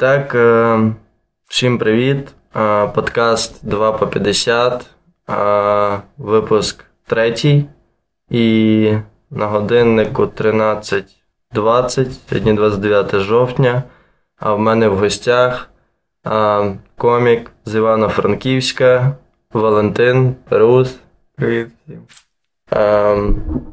Так, е, всім привіт. Е, подкаст 2 по 50, е, випуск третій. І на годиннику 13.20, сьогодні 29 жовтня. А в мене в гостях комік з Івано-Франківська, Валентин Перус. Привіт всім.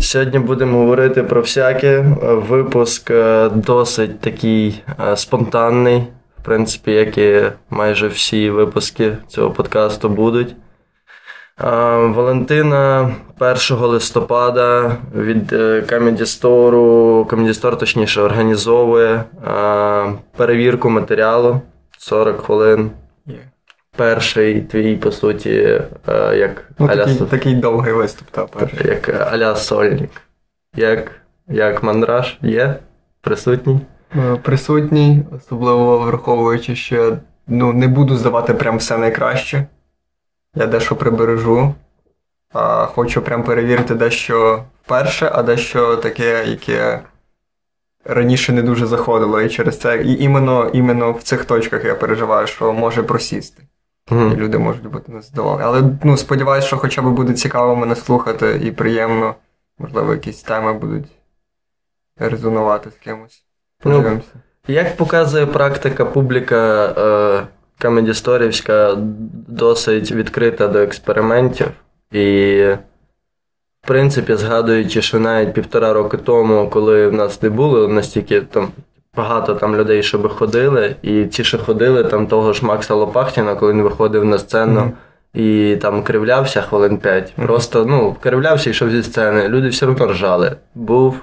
Сьогодні будемо говорити про всяке. Випуск е, досить такий е, спонтанний, в принципі, як і майже всі випуски цього подкасту будуть. Валентина 1 листопада від е, Comedy Store, Comedy Store, точніше, організовує перевірку матеріалу 40 хвилин. Yeah. Перший твій, по суті, як ну, аля... такий, такий довгий виступ, та перший. Як аля сольник. Як як мандраж є? Присутній? Е, присутній, особливо враховуючи, що ну, не буду здавати прям все найкраще. Я дещо прибережу. А Хочу прям перевірити дещо вперше, а дещо таке, яке раніше не дуже заходило. І через це і іменно, іменно в цих точках я переживаю, що може просісти. Mm-hmm. Люди можуть бути незадоволені. Але ну, сподіваюся, що хоча б буде цікаво мене слухати і приємно. Можливо, якісь теми будуть резонувати з кимось. Ну, Подивимося. Ну, як показує практика, публіка е, Камедісторівська досить відкрита до експериментів. І, в принципі, згадуючи, що навіть півтора роки тому, коли в нас не було настільки там багато там людей, щоб ходили, і ті, що ходили, там того ж Макса Лопахтіна, коли він виходив на сцену. Mm-hmm і там кривлявся хвилин 5. Mm-hmm. Просто ну, кривлявся і йшов зі сцени. Люди все одно ржали. Був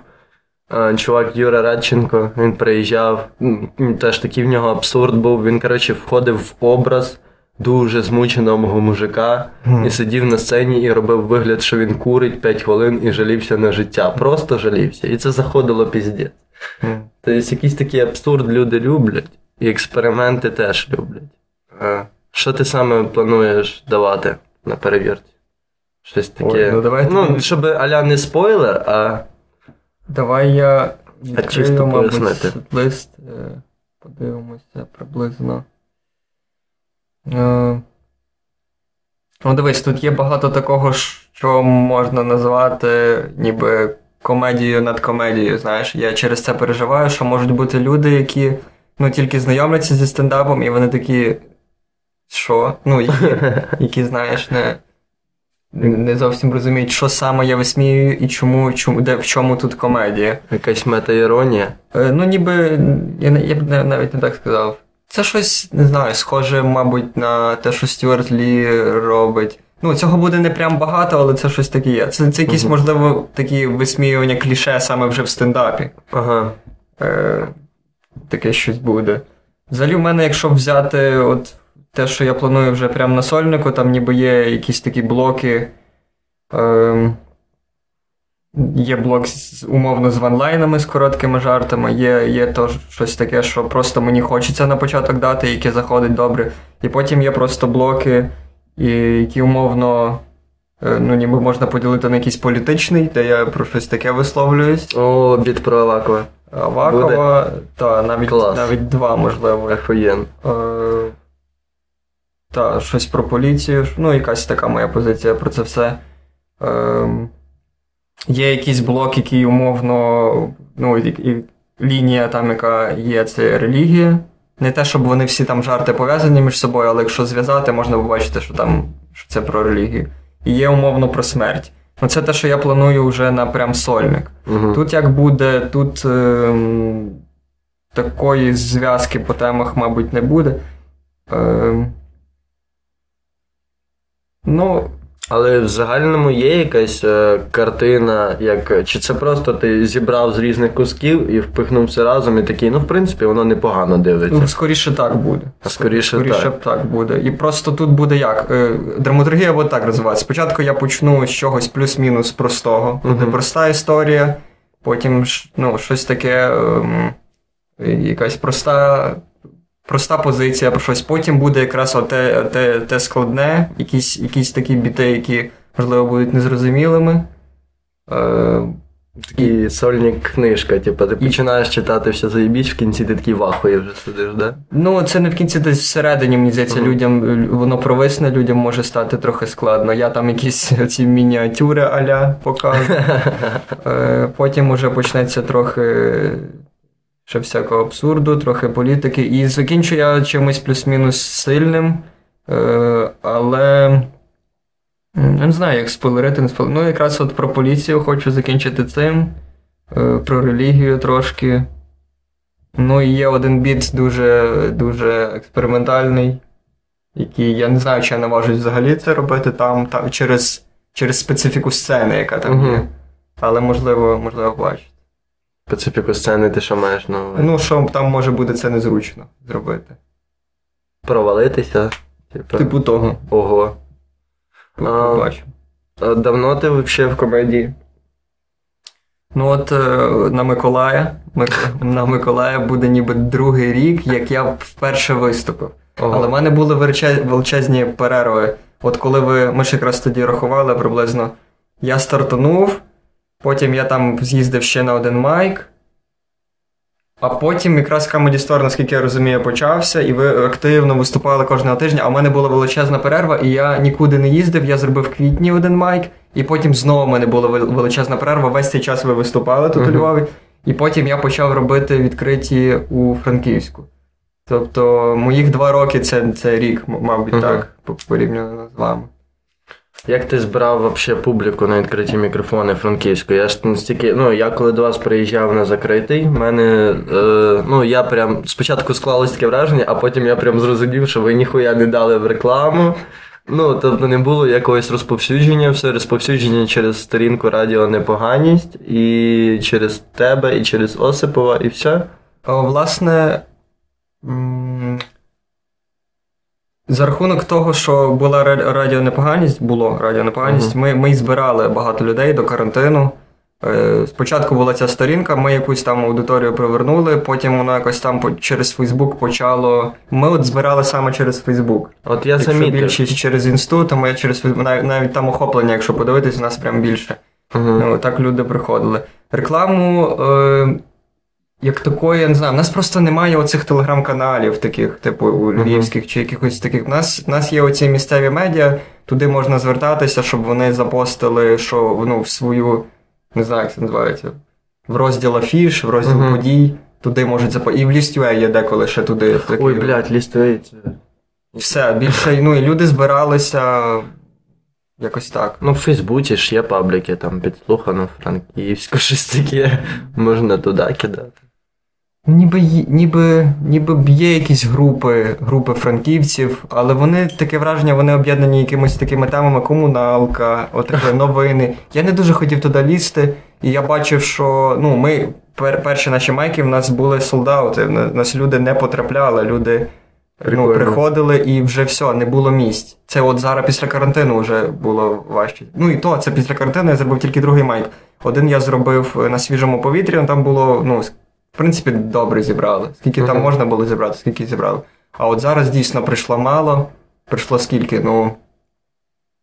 е, чувак Юра Радченко, він приїжджав, теж такий в нього абсурд був. Він, коротше, входив в образ дуже змученого мужика mm-hmm. і сидів на сцені і робив вигляд, що він курить 5 хвилин і жалівся на життя. Просто жалівся. І це заходило піздець. Тобто якийсь такий абсурд люди люблять, і експерименти теж люблять. Що ти саме плануєш давати на перевірці? Щось таке. Ой, ну, давай ну, щоб аля не спойлер, а. Давай я відкрию, чисто мабуть, лист. Е, подивимося приблизно. Е, ну, дивись, тут є багато такого, що можна назвати ніби комедією над комедією. Знаєш, я через це переживаю, що можуть бути люди, які ну, тільки знайомляться зі стендапом, і вони такі. Що? Ну, які, які знаєш, не не зовсім розуміють, що саме я висмію і чому, чому де, в чому тут комедія. Якась метаіронія? Е, ну, ніби я я б навіть не так сказав. Це щось, не знаю, схоже, мабуть, на те, що Стюарт Лі робить. Ну, цього буде не прям багато, але це щось таке є. Це це якісь, можливо, такі висміювання кліше саме вже в стендапі. Ага. Е, Таке щось буде. Взагалі, в мене, якщо взяти от те, що я планую вже прямо на сольнику, там ніби є якісь такі блоки. Е, Є блок з, умовно з ванлайнами, з короткими жартами, є є то щось таке, що просто мені хочеться на початок дати, яке заходить добре. І потім є просто блоки, які умовно е, ну, ніби можна поділити на якийсь політичний, де я про щось таке висловлююсь. О, біт про Авакова. Авакова, так, навіть навіть два, можливо. Охуєн. Е, та щось про поліцію. Ну, якась така моя позиція про це все. Ем, Є якийсь блок, який умовно, ну, і, і лінія, там, яка є, це релігія. Не те, щоб вони всі там жарти пов'язані між собою, але якщо зв'язати, можна побачити, що там що це про релігію. І є умовно про смерть. Ну, Це те, що я планую вже на прям сольник. Угу. Тут як буде, тут ем, такої зв'язки по темах, мабуть, не буде. Ем, Ну. Але в загальному є якась е, картина, як чи це просто ти зібрав з різних кусків і впихнув все разом, і такий, ну в принципі, воно непогано дивиться. Ну, скоріше так буде. А скоріше, скоріше так. так буде. І просто тут буде як? Е, драматургія буде так розвиватися. Спочатку я почну з чогось плюс-мінус простого. Буде uh проста історія, потім ну, щось таке, ем, якась проста проста позиція про щось. Потім буде якраз оте, те, те складне, якісь якісь такі біти, які, можливо, будуть незрозумілими. Е, Такі сольні книжка, типу, ти починаєш читати все заєбісь, в кінці ти такий вахує вже сидиш, да? Ну, це не в кінці десь всередині, мені здається, Мгм. людям воно провисне, людям може стати трохи складно. Я там якісь ці мініатюри аля показую. Е, Потім уже почнеться трохи ще всякого абсурду, трохи політики. І закінчу я чимось плюс-мінус сильним. Е, Але я не знаю, як спойлерити, не спойлерити. Ну, якраз от про поліцію хочу закінчити цим, е, про релігію трошки. Ну, і є один біт дуже, дуже експериментальний, який я не знаю, чи я наважусь взагалі це робити там, там через, через специфіку сцени, яка там Мгм. є. Але можливо, можливо, бачите. Специфіку сцени ти що маєш на увазі? Ну, що там може буде це незручно зробити. Провалитися? Типу, Типу того. ого. Побачимо. Давно ти взагалі в комедії? Ну от е, на Миколая. На Миколая буде ніби другий рік, як я вперше виступив. Ого. Але в мене були величезні перерви. От коли ви, ми ж якраз тоді рахували приблизно, я стартанув, потім я там з'їздив ще на один майк. А потім якраз Comedy Store, наскільки я розумію, почався, і ви активно виступали кожного тижня. А в мене була величезна перерва, і я нікуди не їздив. Я зробив в квітні один майк, і потім знову в мене була величезна перерва. Весь цей час ви виступали тут у Львові. І потім я почав робити відкриті у Франківську. Тобто, моїх два роки це, це рік, мабуть, Мгм. так, порівняно з вами. Як ти збирав вообще публіку на відкриті мікрофони франківську? Я ж настільки, ну я коли до вас приїжджав на закритий, в мене е, ну я прям спочатку склалось таке враження, а потім я прям зрозумів, що ви ніхуя не дали в рекламу. Ну, тобто не було якогось розповсюдження, все розповсюдження через сторінку Радіо Непоганість, і через тебе, і через Осипова, і все. О, власне, за рахунок того, що була радіонепоганість, було радіонепоганість, ми, ми й збирали багато людей до карантину. Е, Спочатку була ця сторінка, ми якусь там аудиторію привернули, потім воно якось там через Фейсбук почало. Ми от збирали саме через Фейсбук. От я замітив. більшість через інсту, то ми через Фейсбук, навіть, навіть там охоплення, якщо подивитись, у нас прям більше. Мгм. Ну, так люди приходили. Рекламу, е, як такої, я не знаю, в нас просто немає оцих телеграм-каналів, таких, типу, у львівських чи якихось таких. У нас, у нас є оці місцеві медіа, туди можна звертатися, щоб вони запостили, що ну, в свою, не знаю, як це називається, в розділ афіш, в розділ Мгм. подій. Туди можуть запостити. І в Лістюе є деколи ще туди. Ой, закидують. блядь, лістовий. це- Все, більше, ну і люди збиралися якось так. Ну, в Фейсбуці ж є пабліки, там підслухано Франківську, щось таке. Можна туди кидати. Ніби, ніби, ніби б є якісь групи, групи франківців, але вони таке враження, вони об'єднані якимось такими темами комуналка, отаке новини. Я не дуже хотів туди лізти, і я бачив, що ну, ми пер, перші наші майки в нас були солдати. В нас люди не потрапляли, люди ну, приходили і вже все, не було місць. Це от зараз після карантину вже було важче. Ну і то, це після карантину я зробив тільки другий майк. Один я зробив на свіжому повітрі, там було, ну, в принципі, добре зібрали. Скільки там можна було зібрати, скільки зібрали. А от зараз дійсно прийшло мало. Прийшло скільки? Ну.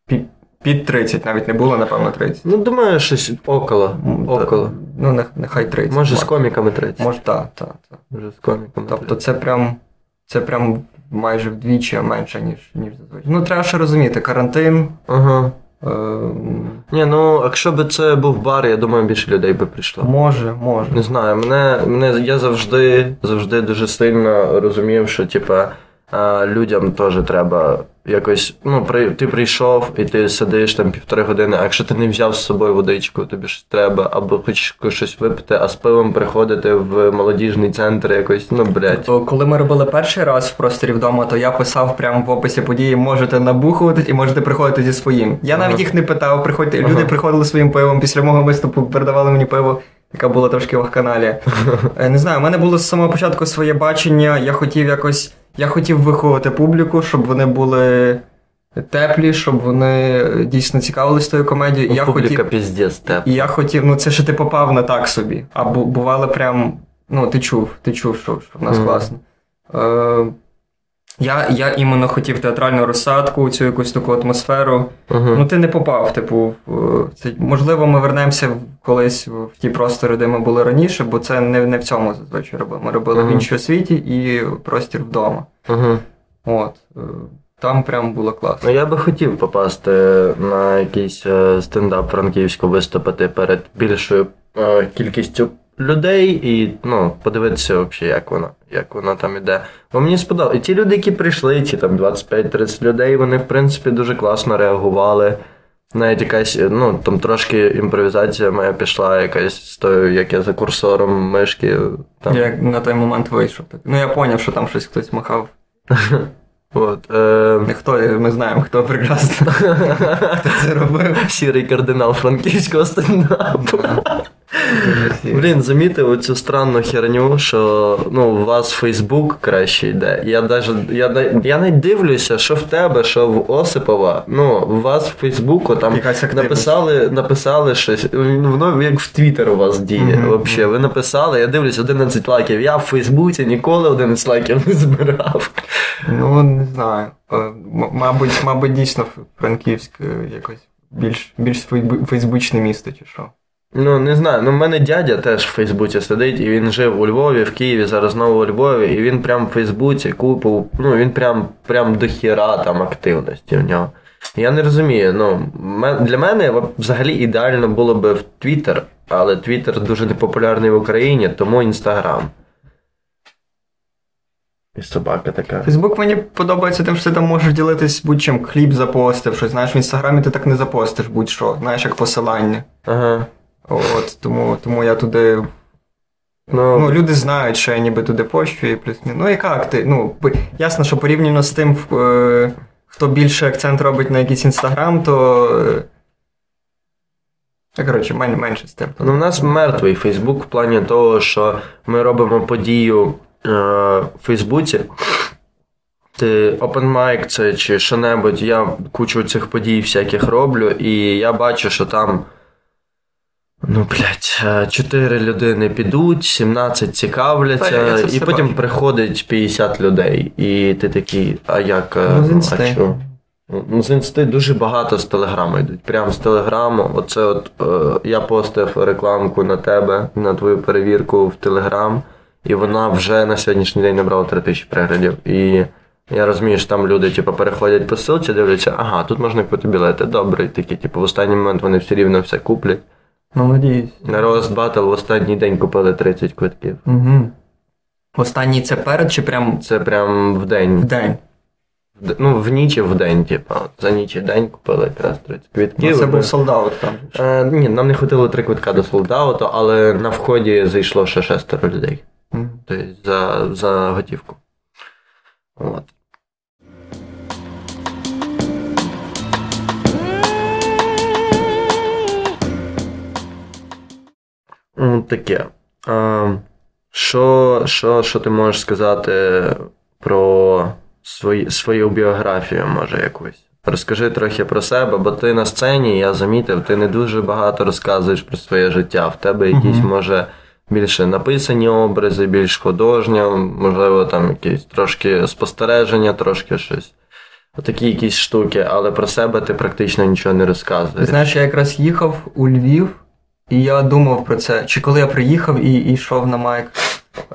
Під, під 30, навіть не було, напевно, 30. Ну, думаю, щось около. Та- Около. Ну, нехай 30. Може, з коміками 30. Може, так, так. так. Може, з коміками. Тобто 30. це прям, це прям майже вдвічі менше, ніж, ніж зазвичай. Ну, треба ще розуміти, карантин. Ага. Е, Ні, ну, якщо б це був бар, я думаю, більше людей би прийшло. може, може. Не знаю, мене, мене я завжди, завжди дуже сильно розумів, що типа людям теж треба якось. Ну, при, ти прийшов і ти сидиш там півтори години, а якщо ти не взяв з собою водичку, тобі ж треба, або хочеш щось випити, а з пивом приходити в молодіжний центр якось, ну, блядь. То коли ми робили перший раз в просторі вдома, то я писав прямо в описі події, можете набухуватись і можете приходити зі своїм. Я навіть їх не питав, приходьте. Ага. Люди приходили своїм пивом. Після мого виступу передавали мені пиво, яка була трошки в каналі. Е, Не знаю, у мене було з самого початку своє бачення. Я хотів якось. Я хотів виховати публіку, щоб вони були теплі, щоб вони дійсно цікавились тою комедією. І я Ну, Публіка хотів, піздець теп. і я хотів, ну це ще ти попав на так собі. А бу- бували прям. Ну, ти чув, ти чув, що, що в нас Мгм. класно. Е, Я я іменно хотів театральну розсадку, цю якусь таку атмосферу. Угу. Ну, ти не попав. Типу, це, можливо, ми вернемося колись в ті простори, де ми були раніше, бо це не не в цьому зазвичай робили. Ми робили угу. в іншій освіті і простір вдома. Угу. От. Е, там прям було класно. Ну, я би хотів попасти на якийсь е, стендап франківську виступити перед більшою е, кількістю людей і ну, подивитися, взагалі, як воно як воно там іде. Бо мені сподобалося. І ті люди, які прийшли, ті там 25-30 людей, вони, в принципі, дуже класно реагували. Навіть якась, ну, там трошки імпровізація моя пішла, якась з тою, як я за курсором мишки. Там. Як на той момент вийшов. Ну, я зрозумів, що там щось хтось махав. От, е... Хто, Ми знаємо, хто прекрасно хто це робив. Сірий кардинал франківського стендапу. Блін, замітив оцю странну херню, що ну, у вас Фейсбук краще йде. Я даже, я, я не дивлюся, що в тебе, що в Осипова. Ну, у вас в Фейсбуку там написали написали щось. Воно як в Твіттер у вас діє. Взагалі. Ви написали, я дивлюсь 11 лайків. Я в Фейсбуці ніколи 11 лайків не збирав. Ну, не знаю. Е, мабуть, мабуть, дійсно Франківськ якось більш більш фейсбучне місто, чи що. Ну, не знаю. Ну, в мене дядя теж в Фейсбуці сидить, і він жив у Львові, в Києві, зараз знову у Львові, і він прям в Фейсбуці купив, ну, він прям прям до хіра там активності в нього. Я не розумію. ну, Для мене взагалі ідеально було би в Твіттер, але Твіттер дуже непопулярний в Україні, тому Інстаграм. І собака така. Фейсбук мені подобається тим, що ти там можеш ділитись будь-чим. Хліб запостив, щось. Знаєш, в інстаграмі ти так не запостиш будь-що, знаєш, як посилання. Ага. От, Тому тому я туди. Ну, ну, Люди знають, що я ніби туди пощу і плюс. Ну, і як ти? Ну, Ясно, що порівняно з тим, е, хто більше акцент робить на якийсь інстаграм, то. Е, коротше, мен, менше з тим. Ну, у нас мертвий Фейсбук в плані того, що ми робимо подію е, в Фейсбуці. Ти open mic це чи що-небудь, я кучу цих подій всяких роблю, і я бачу, що там. Ну, блядь, чотири людини підуть, 17 цікавляться, і потім бачу. приходить 50 людей. І ти такий, а як? Ну, з інсти. а що? Ну, з інсти дуже багато з телеграму йдуть. Прямо з телеграму. Оце от е, я постив рекламку на тебе, на твою перевірку в Телеграм, і вона вже на сьогоднішній день набрала 3 тисячі переглядів. І я розумію, що там люди типу, переходять по ссылці, дивляться, ага, тут можна купити білети. Добре, і такі, типу, в останній момент вони все рівно все куплять. Ну, надіюсь. На Рост Battle в останній день купили 30 квитків. Угу. Останній це перед чи прям. Це прям в день. В день. Ну, в ніч і в день, типу. За ніч і день купили якраз 30 квитків. Ну, це був солдаут там. Е, ні, нам не хватило три квитка до солдауту, але на вході зайшло ще шестеро людей. Mm. Тобто за за готівку. От. Таке. А, Що що, що ти можеш сказати про свої, свою біографію, може, якусь? Розкажи трохи про себе, бо ти на сцені, я замітив, ти не дуже багато розказуєш про своє життя. В тебе якісь, mm-hmm. може, більше написані образи, більш художні, можливо, там якісь трошки спостереження, трошки щось. Такі якісь штуки, але про себе ти практично нічого не розказуєш. Знаєш, я якраз їхав у Львів. І я думав про це. Чи коли я приїхав і йшов на майк,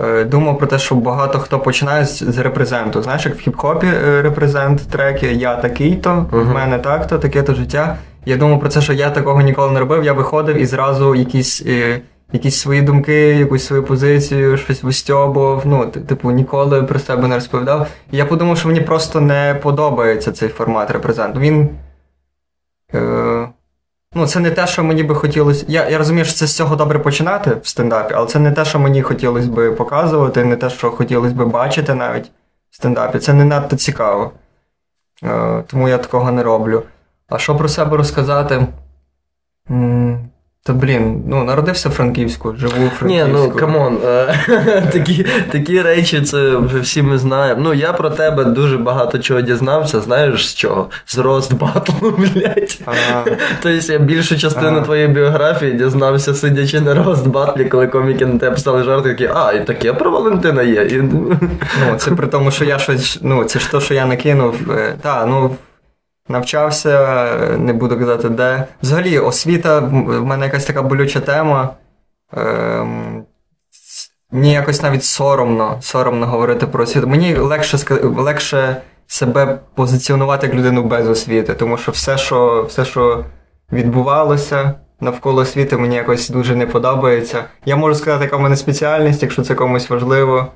е, думав про те, що багато хто починає з, з репрезенту. Знаєш, як в хіп-хопі е, репрезент треки Я такий-то, uh-huh. в мене так-то, таке-то життя. Я думав про це, що я такого ніколи не робив. Я виходив і зразу якісь е, якісь свої думки, якусь свою позицію, щось вистьобував. Ну, типу, ніколи про себе не розповідав. І я подумав, що мені просто не подобається цей формат репрезенту. Він. Е, Ну, це не те, що мені би хотілося. Я я розумію, що це з цього добре починати в стендапі, але це не те, що мені хотілося би показувати, не те, що хотілося би бачити навіть в стендапі. Це не надто цікаво. Е, Тому я такого не роблю. А що про себе розказати? М- Та блін, ну народився в Франківську, живу в Франківську. Ні, ну come on, е, такі такі речі, це вже всі ми знаємо. Ну, я про тебе дуже багато чого дізнався, знаєш з чого? З roast battle -у, блядь. Тобто я більшу частину твоєї біографії дізнався, сидячи на roast battle -і, коли коміки на тебе писали жарти, такі, а, і таке про Валентина є. Ну, це при тому, що я щось, ну, це ж то, що я накинув. Е, та, ну. Навчався, не буду казати де. Взагалі, освіта в мене якась така болюча тема. Ем, Мені якось навіть соромно соромно говорити про освіту. Мені легше легше себе позиціонувати як людину без освіти, тому що все, що все, що відбувалося навколо освіти, мені якось дуже не подобається. Я можу сказати, яка в мене спеціальність, якщо це комусь важливо.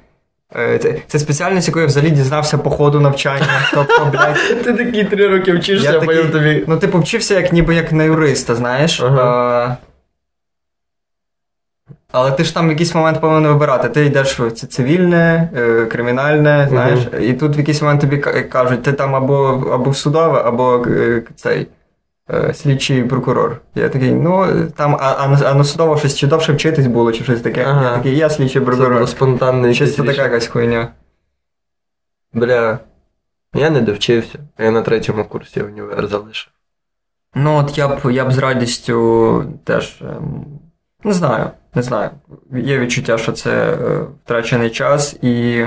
Е, це, це спеціальність, яку я взагалі дізнався по ходу навчання. Тобто, блядь, Ти такі три роки вчишся, а потім тобі. Ну, типу, вчився як ніби як на юриста, знаєш. Ага. А, але ти ж там в якийсь момент повинен вибирати. Ти йдеш в цивільне, е, кримінальне, знаєш, і тут в якийсь момент тобі кажуть, ти там або або в судове, або е, цей Е, слідчий прокурор. Я такий, ну там, а а, а на судово щось чи довше вчитись було, чи щось таке. Ага. Я такий, я слідчий прокурор. Це спонтанний Щось це така якась хуйня. Бля. Я не довчився, я на третьому курсі універ залишив. Ну, от я б я б з радістю теж ем, не знаю, не знаю. Є відчуття, що це е, втрачений час і.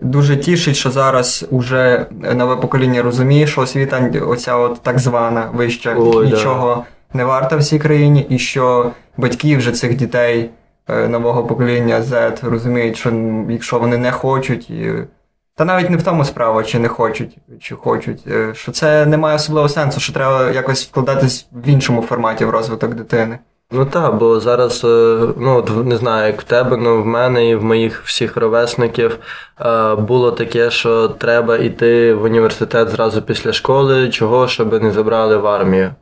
Дуже тішить, що зараз уже нове покоління розуміє, що освіта, оця от так звана вища, Ой, нічого да. не варта в цій країні, і що батьки вже цих дітей е, нового покоління Z розуміють, що якщо вони не хочуть, і... та навіть не в тому справа, чи не хочуть, чи хочуть, е, що це не має особливого сенсу, що треба якось вкладатись в іншому форматі в розвиток дитини. Ну так, бо зараз, е, ну от не знаю, як в тебе, ну в мене і в моїх всіх ровесників е, було таке, що треба йти в університет зразу після школи, чого, щоб не забрали в армію.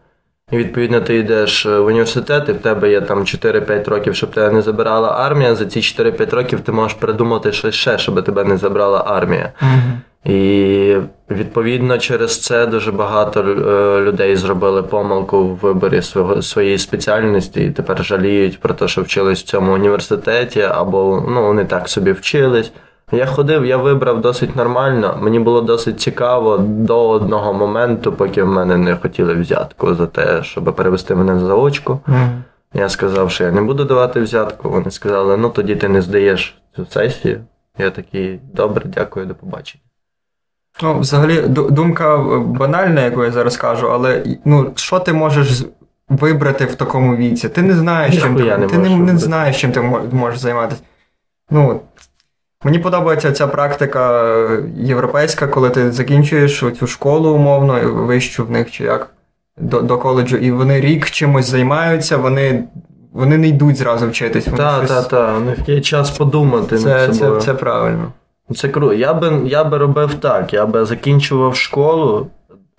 І відповідно ти йдеш в університет, і в тебе є там 4-5 років, щоб тебе не забирала армія. За ці 4-5 років ти можеш придумати щось ще, щоб тебе не забрала армія. Mm-hmm. І відповідно через це дуже багато е, людей зробили помилку в виборі свого своєї спеціальності і тепер жаліють про те, що вчились в цьому університеті, або ну вони так собі вчились. Я ходив, я вибрав досить нормально. Мені було досить цікаво до одного моменту, поки в мене не хотіли взятку за те, щоб перевести мене за очку. Mm. Я сказав, що я не буду давати взятку. Вони сказали, ну тоді ти не здаєш цю сесію. Я такий, добре, дякую, до побачення. Ну, взагалі, думка банальна, яку я зараз кажу, але ну, що ти можеш вибрати в такому віці? Ти не знаєш, чим ти не, ти не, не знаєш, чим ти можеш займатися. Ну, Мені подобається ця практика європейська, коли ти закінчуєш цю школу умовно, вищу в них чи як до до коледжу, і вони рік чимось займаються, вони вони не йдуть зразу вчитись. Так, так, так. У них є час подумати. Це, над собою. Це, це правильно. Це круто. Я би я би робив так. Я би закінчував школу,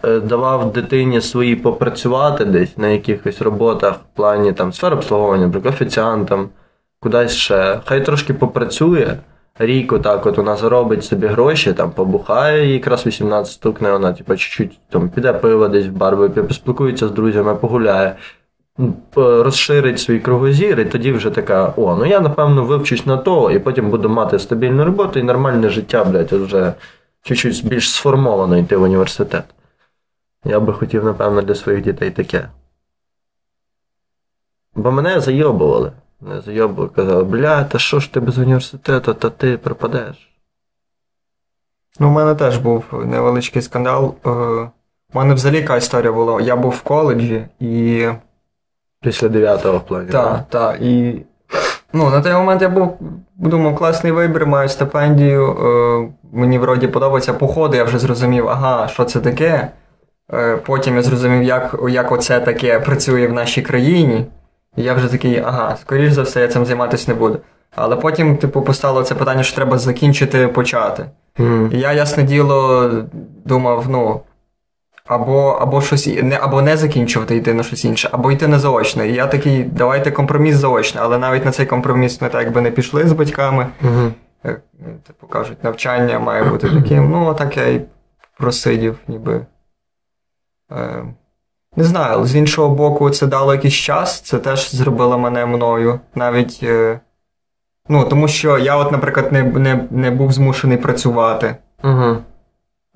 е, давав дитині свої попрацювати десь на якихось роботах в плані там сфери обслуговування, наприклад, офіціантом, кудись ще. Хай трошки попрацює. Рік отак от вона заробить собі гроші, там побухає, якраз 18 стукне, вона типу, чуть-чуть там піде пиво десь в бар, поспілкується з друзями, погуляє розширить свій кругозір, і тоді вже така: о, ну я напевно вивчусь на то, і потім буду мати стабільну роботу і нормальне життя, блядь, вже чуть-чуть більш сформовано йти в університет. Я би хотів, напевно, для своїх дітей таке. Бо мене зайобували. Мене зайобували, казали, бля, та що ж ти без університету, та ти пропадеш. Ну, у мене теж був невеличкий скандал. Е, у мене взагалі яка історія була. Я був в коледжі і Після 9-го в плані. Так, так. І ну, на той момент я був, думав, класний вибір, маю стипендію. Е, мені вроді подобаються походи, я вже зрозумів, ага, що це таке. Е, потім я зрозумів, як як оце таке працює в нашій країні. І я вже такий, ага, скоріш за все, я цим займатися не буду. Але потім, типу, постало це питання, що треба закінчити почати. Mm. І я, ясне діло, думав, ну, або або щось не або не закінчувати, йти на щось інше, або йти на заочне. І я такий, давайте компроміс заочне, але навіть на цей компроміс ми так якби не пішли з батьками. Угу. Типу кажуть, навчання має бути таким. Ну, так я й просидів, ніби. Е, Не знаю, але з іншого боку, це дало якийсь час, це теж зробило мене мною. Навіть. Е, ну, тому що я, от, наприклад, не не, не був змушений працювати. Угу.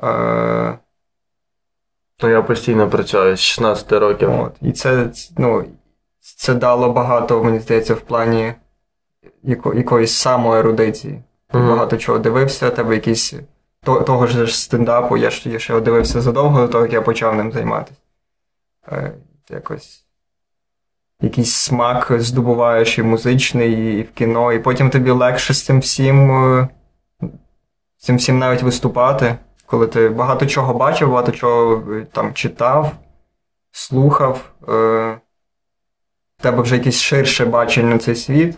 Е... Ну, я постійно працюю з 16 років. От. І це ну, це дало багато, мені здається, в плані яко, якоїсь самоерудиції. Угу. багато чого дивився, тебе якісь того ж стендапу, я ж я ще дивився задовго до того, як я почав ним займатися. Е, якось якийсь смак здобуваєш і музичний, і в кіно, і потім тобі легше з цим всім е, з цим всім навіть виступати, коли ти багато чого бачив, багато чого е, там читав, слухав, е, в тебе вже якесь ширше бачення на цей світ,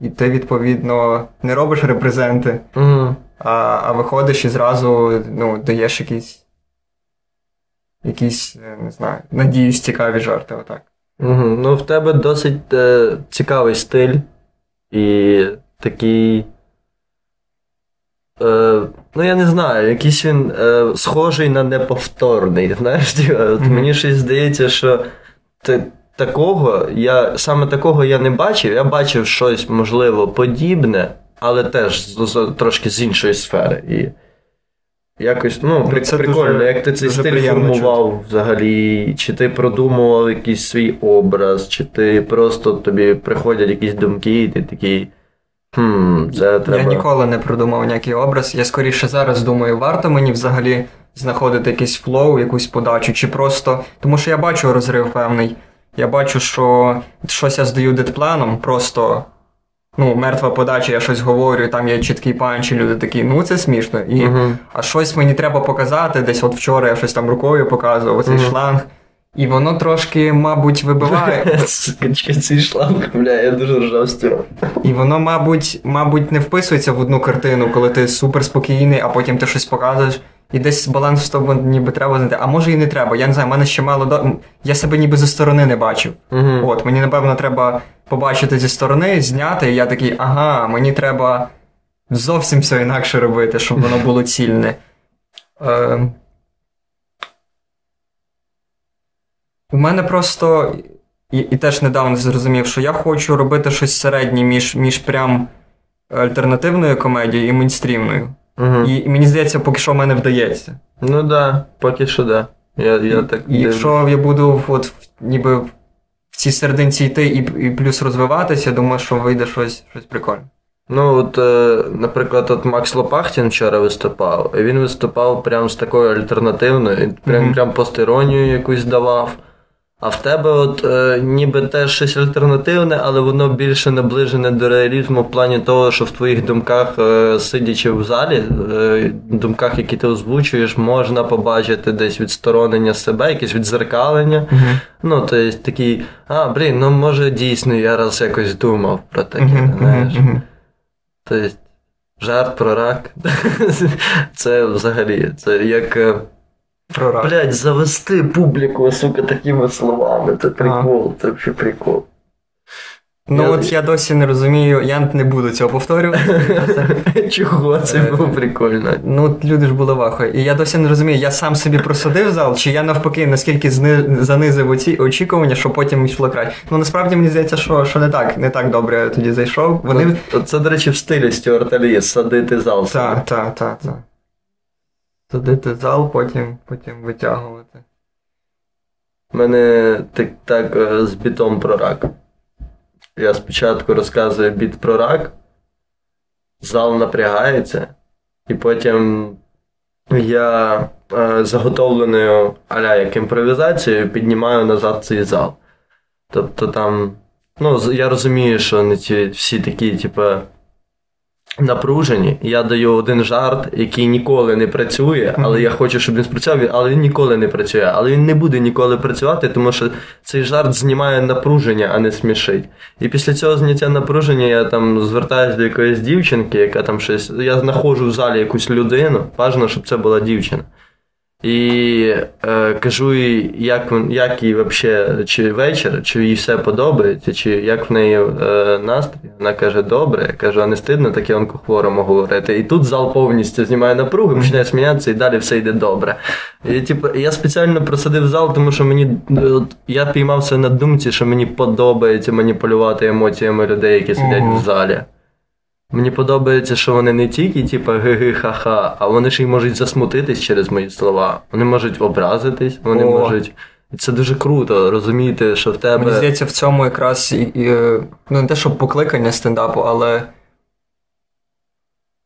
і ти, відповідно, не робиш репрезенти, mm а а виходиш і зразу ну, даєш якісь якісь, е, не знаю, надіюсь, цікаві жарти. отак. Угу. Ну, в тебе досить е, цікавий стиль і такий. Е, Ну, я не знаю, якийсь він е, схожий на неповторний. Знаєш, от mm-hmm. Мені щось здається, що ти, такого я саме такого я не бачив. Я бачив щось, можливо, подібне, але теж з, з, трошки з іншої сфери. І Якось, ну, ну це прикольно, дуже, як ти цей стиль формував чути. взагалі, чи ти продумував якийсь свій образ, чи ти просто тобі приходять якісь думки, і ти такий. Хм, це треба... Я ніколи не продумав ніякий образ. Я скоріше зараз думаю, варто мені взагалі знаходити якийсь flow, якусь подачу, чи просто. Тому що я бачу розрив певний. Я бачу, що щось я здаю deadpan -ом, просто ну, мертва подача, я щось говорю, там є чіткий панч, і люди такі, ну це смішно. І, uh-huh. А щось мені треба показати. Десь от вчора я щось там рукою показував, оцей uh-huh. шланг. І воно трошки, мабуть, вибиває. Цей шланг, бля, я дуже ржав з цього. І воно, мабуть, мабуть, не вписується в одну картину, коли ти супер спокійний, а потім ти щось показуєш. І десь баланс з тобою ніби треба знайти. А може і не треба. Я не знаю, в мене ще мало до. Я себе ніби зі сторони не бачив. Uh-huh. От, мені, напевно, треба побачити зі сторони, зняти, і я такий, ага, мені треба зовсім все інакше робити, щоб воно було цільне. Е, У мене просто. І і теж недавно зрозумів, що я хочу робити щось середнє між між прям альтернативною комедією і мейнстрімною. Угу. І, і мені здається, поки що в мене вдається. Ну так, да, поки що да. Я, я так І Якщо я буду от, ніби в цій серединці йти і і плюс розвиватися, я думаю, що вийде щось щось прикольне. Ну, от, е, наприклад, от Макс Лопахтін вчора виступав, і він виступав прям з такою альтернативною, прям mm-hmm. прям постіронію якусь давав. А в тебе, от е, ніби теж щось альтернативне, але воно більше наближене до реалізму в плані того, що в твоїх думках, е, сидячи в залі, е, думках, які ти озвучуєш, можна побачити десь відсторонення себе, якесь відзеркалення. Uh-huh. Ну, тобто такий, а, блін, ну може дійсно я раз якось думав про таке. Uh-huh. знаєш. Тобто, жарт про рак. Це взагалі, це як. Про Блять, завести публіку, сука, такими словами. Це прикол, це взагалі прикол. Ну я... от я досі не розумію, я не буду цього повторювати. Чого це е, було прикольно? Ну, люди ж були вахою. І я досі не розумію, я сам собі просадив зал, чи я навпаки наскільки зни... занизив оці очікування, що потім йшло краще. Ну насправді мені здається, що що не так не так добре я тоді зайшов. Вони... Це, до речі, в стилі Стюарта Лі, садити зал. Так, так, так, так садити зал, потім потім витягувати. У мене так, так е, з бітом про рак. Я спочатку розказую біт про рак, зал напрягається, і потім я е, заготовленою аля як імпровізацією піднімаю назад цей зал. Тобто там, ну, я розумію, що не ті всі такі, типу, напружені. Я даю один жарт, який ніколи не працює, але я хочу, щоб він спрацював, але він ніколи не працює. Але він не буде ніколи працювати, тому що цей жарт знімає напруження, а не смішить. І після цього зняття напруження я там звертаюся до якоїсь дівчинки, яка там щось. Я знаходжу в залі якусь людину. Бажано, щоб це була дівчина. І е, кажу їй, як, як їй вообще, чи вечір, чи їй все подобається, чи як в неї е, настрій. Вона каже, добре. Я кажу, а не стидно таке онкохворому говорити. І тут зал повністю знімає напругу, починає сміятися, і далі все йде добре. І типу, я спеціально просадив зал, тому що мені от, я піймався на думці, що мені подобається маніпулювати емоціями людей, які сидять Мгм. в залі. Мені подобається, що вони не тільки, типа, ги-ги-ха-ха, а вони ще й можуть засмутитись через мої слова. Вони можуть образитись, вони О. можуть. Це дуже круто, розуміти, що в тебе. Мені здається, в цьому якраз і, і, е, ну не те, щоб покликання стендапу, але.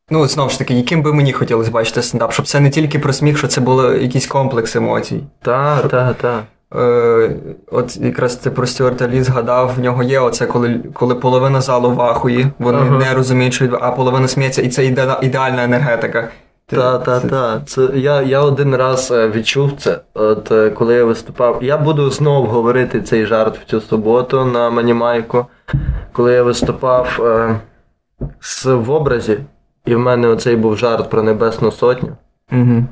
Ну, знову ж таки, яким би мені хотілося бачити стендап, щоб це не тільки про сміх, що це було якийсь комплекс емоцій. Та, та, та. Е, от якраз ти про Стюарта Лі згадав, в нього є оце, коли, коли половина залу в ахуї, вони Ага. не розуміють, що а половина сміється, і це іде, ідеальна енергетика. Ти- Та, та, це- та. Це я, я один раз е, відчув це. От е, коли я виступав. Я буду знов говорити цей жарт в цю суботу на Манімайку. Коли я виступав е, з, в образі, і в мене оцей був жарт про Небесну Сотню. Мгм.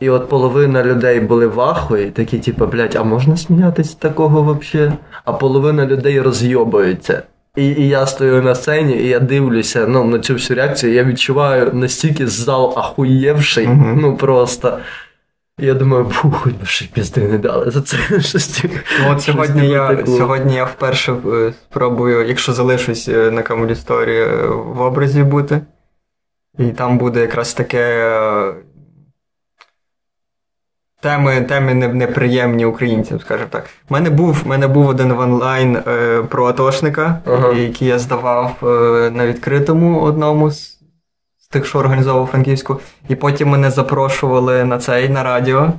І от половина людей були в ахуї, такі, типу, блядь, а можна сміятися з такого вообще? А половина людей розйобуються. І, і я стою на сцені, і я дивлюся ну, на цю всю реакцію, я відчуваю настільки зал ахуєвший, Мгм. ну просто. Я думаю, фу, хоч би ще пізди не дали за це щось. Ну, от сьогодні я, сьогодні я вперше е, спробую, якщо залишусь е, на Story, е, в образі бути. І там буде якраз таке. Теми, теми неприємні українцям, скажімо так. У мене був, мене був один онлайн е, про атошника, Ага. який я здавав е, на відкритому одному з, з тих, що організовував Франківську. І потім мене запрошували на цей на радіо.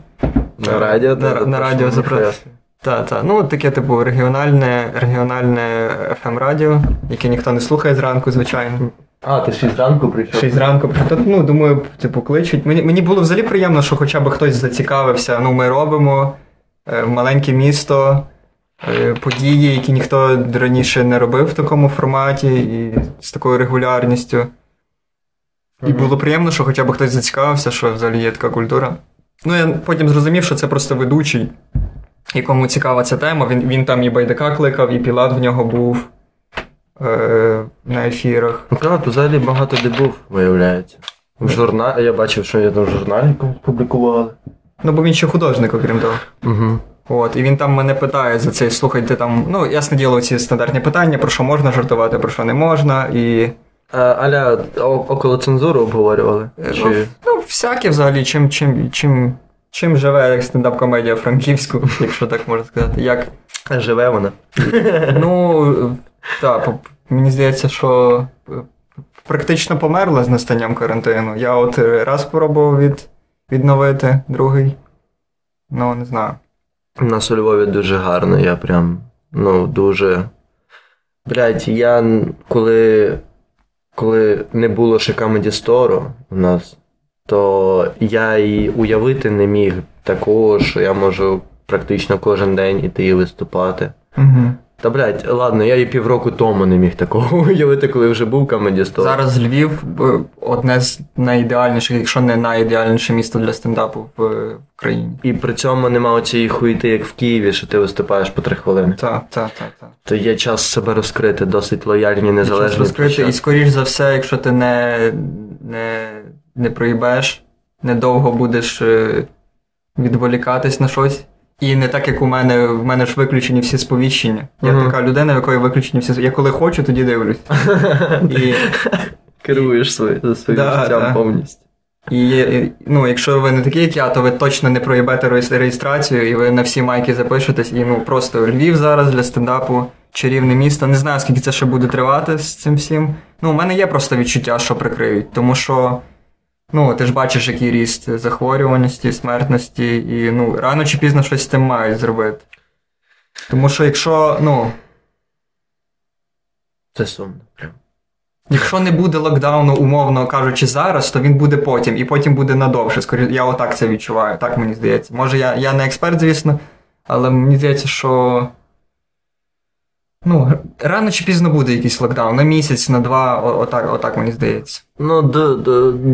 На радіо? На, та, на радіо запрошували. Так, так. Ну, таке, типу, регіональне, регіональне fm радіо яке ніхто не слухає зранку, звичайно. А, ти ще зранку прийшов? Ще зранку. Та, ну, думаю, типу, кличуть. Мені, мені було взагалі приємно, що хоча б хтось зацікавився. Ну, ми робимо е, маленьке місто, е, події, які ніхто раніше не робив в такому форматі і з такою регулярністю. І було приємно, що хоча б хтось зацікавився, що взагалі є така культура. Ну, я потім зрозумів, що це просто ведучий, якому цікава ця тема. Він, він там і Байдака кликав, і Пілат в нього був е, на ефірах. Ну, правда, взагалі багато де був, виявляється. В журналі, я бачив, що я там в журналі якомусь публікували. Ну, бо він ще художник, окрім того. Угу. От, і він там мене питає за це, слухайте там, ну, ясне діло, ці стандартні питання, про що можна жартувати, про що не можна, і. А, Аля, около цензури обговорювали? е, Ну, ну, всяке взагалі, чим, чим, чим, чим живе стендап-комедія франківську, якщо так можна сказати. Як Живе вона. Ну, так, мені здається, що е, практично померла з настанням карантину. Я от е, раз спробував від, відновити, другий. Ну, не знаю. У нас у Львові дуже гарно, я прям, ну, дуже. Блять, я коли, коли не було ще Comedy Store у нас, то я і уявити не міг такого, що я можу практично кожен день іти і виступати. Угу. Та блядь, ладно, я і півроку тому не міг такого уявити, коли вже був Comedy Store. Зараз Львів е, одне з найідеальніших, якщо не найідеальніше місто для стендапу в е, країні. І при цьому нема оцієї хуйти, як в Києві, що ти виступаєш по три хвилини. Так, так, так, так. То є час себе розкрити, досить лояльні, незалежні. розкрити, і скоріш за все, якщо ти не, не, не проїбеш, недовго будеш е, відволікатись на щось. І не так, як у мене, в мене ж виключені всі сповіщення. Я Мгм. така людина, в якої виключені всі. Я коли хочу, тоді дивлюсь. І, Керуєш своє, своїм Да, життям да. повністю. і, ну, якщо ви не такі, як я, то ви точно не проїбете реєстрацію, і ви на всі майки запишетесь. І ну просто Львів зараз для стендапу, чарівне місто. Не знаю, скільки це ще буде тривати з цим всім. Ну, у мене є просто відчуття, що прикриють, тому що. Ну, ти ж бачиш, який ріст захворюваності, смертності, і ну, рано чи пізно щось з тим мають зробити. Тому що якщо, ну, Це сумно. Прям. якщо не буде локдауну, умовно кажучи, зараз, то він буде потім, і потім буде надовше. Скоріше, я отак це відчуваю, так мені здається. Може, я, я не експерт, звісно, але мені здається, що. Ну, рано чи пізно буде якийсь локдаун, на місяць, на два, отак, отак мені здається. Ну, д, д,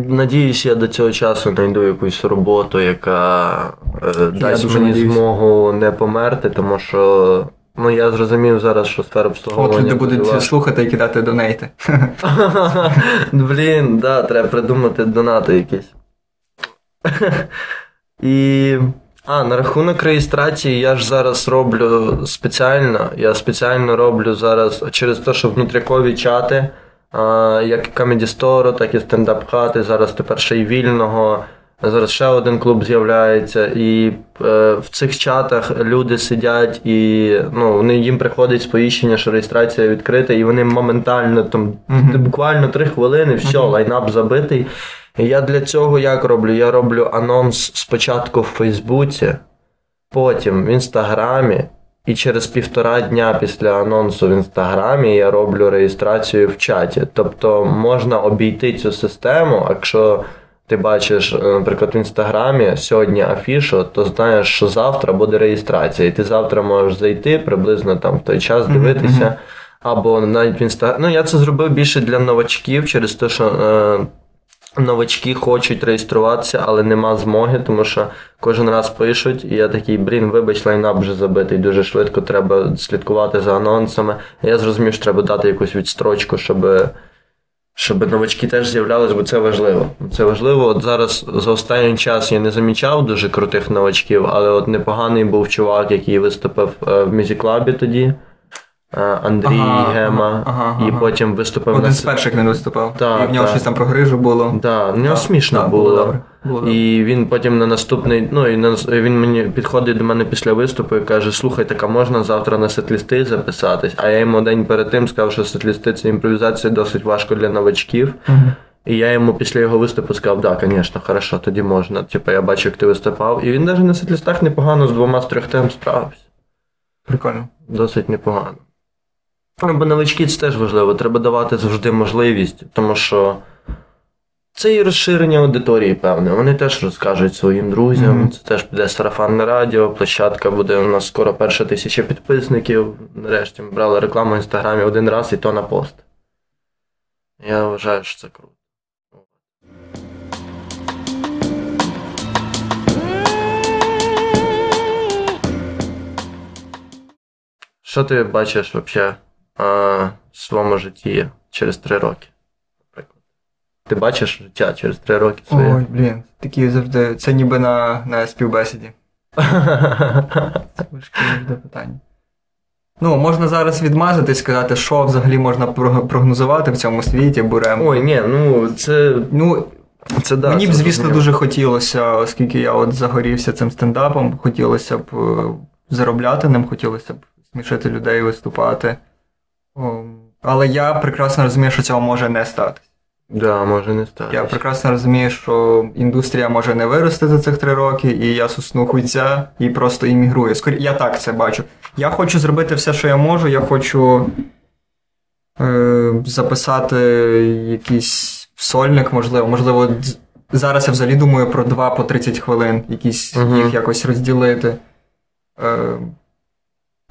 надіюсь, я до цього часу знайду якусь роботу, яка е, дасть мені надіюсь. змогу не померти, тому що. Ну, я зрозумів зараз, що сфера обслуговування. От люди будуть слухати і кидати донейти. Блін, да, треба придумати донати якісь. І. А, на рахунок реєстрації я ж зараз роблю спеціально. Я спеціально роблю зараз через те, що внутрякові чати, як Comedy Store, так і стендап хати. Зараз тепер ще й вільного. Зараз ще один клуб з'являється, і е, в цих чатах люди сидять і ну, вони їм приходить сповіщення, що реєстрація відкрита, і вони моментально там mm-hmm. буквально три хвилини, все, mm-hmm. лайнап забитий. І я для цього як роблю? Я роблю анонс спочатку в Фейсбуці, потім в Інстаграмі, і через півтора дня після анонсу в Інстаграмі я роблю реєстрацію в чаті. Тобто можна обійти цю систему, якщо. Ти бачиш, е, наприклад, в інстаграмі сьогодні афішу, то знаєш, що завтра буде реєстрація, і ти завтра можеш зайти приблизно там в той час дивитися. Mm-hmm. Або навіть в інстаграмі. Ну, я це зробив більше для новачків через те, що е, новачки хочуть реєструватися, але нема змоги, тому що кожен раз пишуть, і я такий, блін, вибач, лайнап вже забитий, дуже швидко треба слідкувати за анонсами. Я зрозумів, що треба дати якусь відстрочку, щоб. Щоб новачки теж з'являлись, бо це важливо. Це важливо. От зараз за останній час я не замічав дуже крутих новачків, але от непоганий був чувак, який виступив е, в мюзіклабі тоді. Е, Андрій ага, Гема, ага, ага, і потім виступив. Один на... з перших не виступав. Так, і в нього так. щось там про грижу було. Так, в нього смішно було. було, було І він потім на наступний. Ну і на він мені підходить до мене після виступу і каже: Слухай, так а можна завтра на сетлісти записатись? А я йому день перед тим сказав, що сетлісти це імпровізація досить важко для новачків. І я йому після його виступу сказав, да, звісно, хорошо, тоді можна. Типу, я бачу, як ти виступав. І він навіть на сетлістах непогано з двома з трьох тем справився. Прикольно. Досить непогано. Ну, бо новички це теж важливо, треба давати завжди можливість, тому що це і розширення аудиторії, певне. Вони теж розкажуть своїм друзям. Mm-hmm. Це теж піде сарафанне радіо, площадка буде у нас скоро перша тисяча підписників. Нарешті ми брали рекламу в інстаграмі один раз і то на пост. Я вважаю, що це круто. Що ти бачиш взагалі? В своєму житті через три роки. Наприклад. Ти бачиш життя через три роки своє? Ой, блін, такі завжди. Це ніби на на співбесіді. Це важке завжди питання. Ну, можна зараз відмазатись, сказати, що взагалі можна прогнозувати в цьому світі, бурем. Ой, ні, ну це. Ну, це да, Мені б, звісно, розуміло. дуже хотілося, оскільки я от загорівся цим стендапом, хотілося б е, заробляти ним, хотілося б смішити людей, виступати. Але я прекрасно розумію, що цього може не статись. Да, може не статись. Я прекрасно розумію, що індустрія може не вирости за цих три роки, і я сусну хуйця і просто іммігрую. Скорі, я так це бачу. Я хочу зробити все, що я можу. Я хочу е, записати якийсь сольник, можливо. Можливо, зараз я взагалі думаю про 2 по 30 хвилин, якісь угу. їх якось розділити. Е,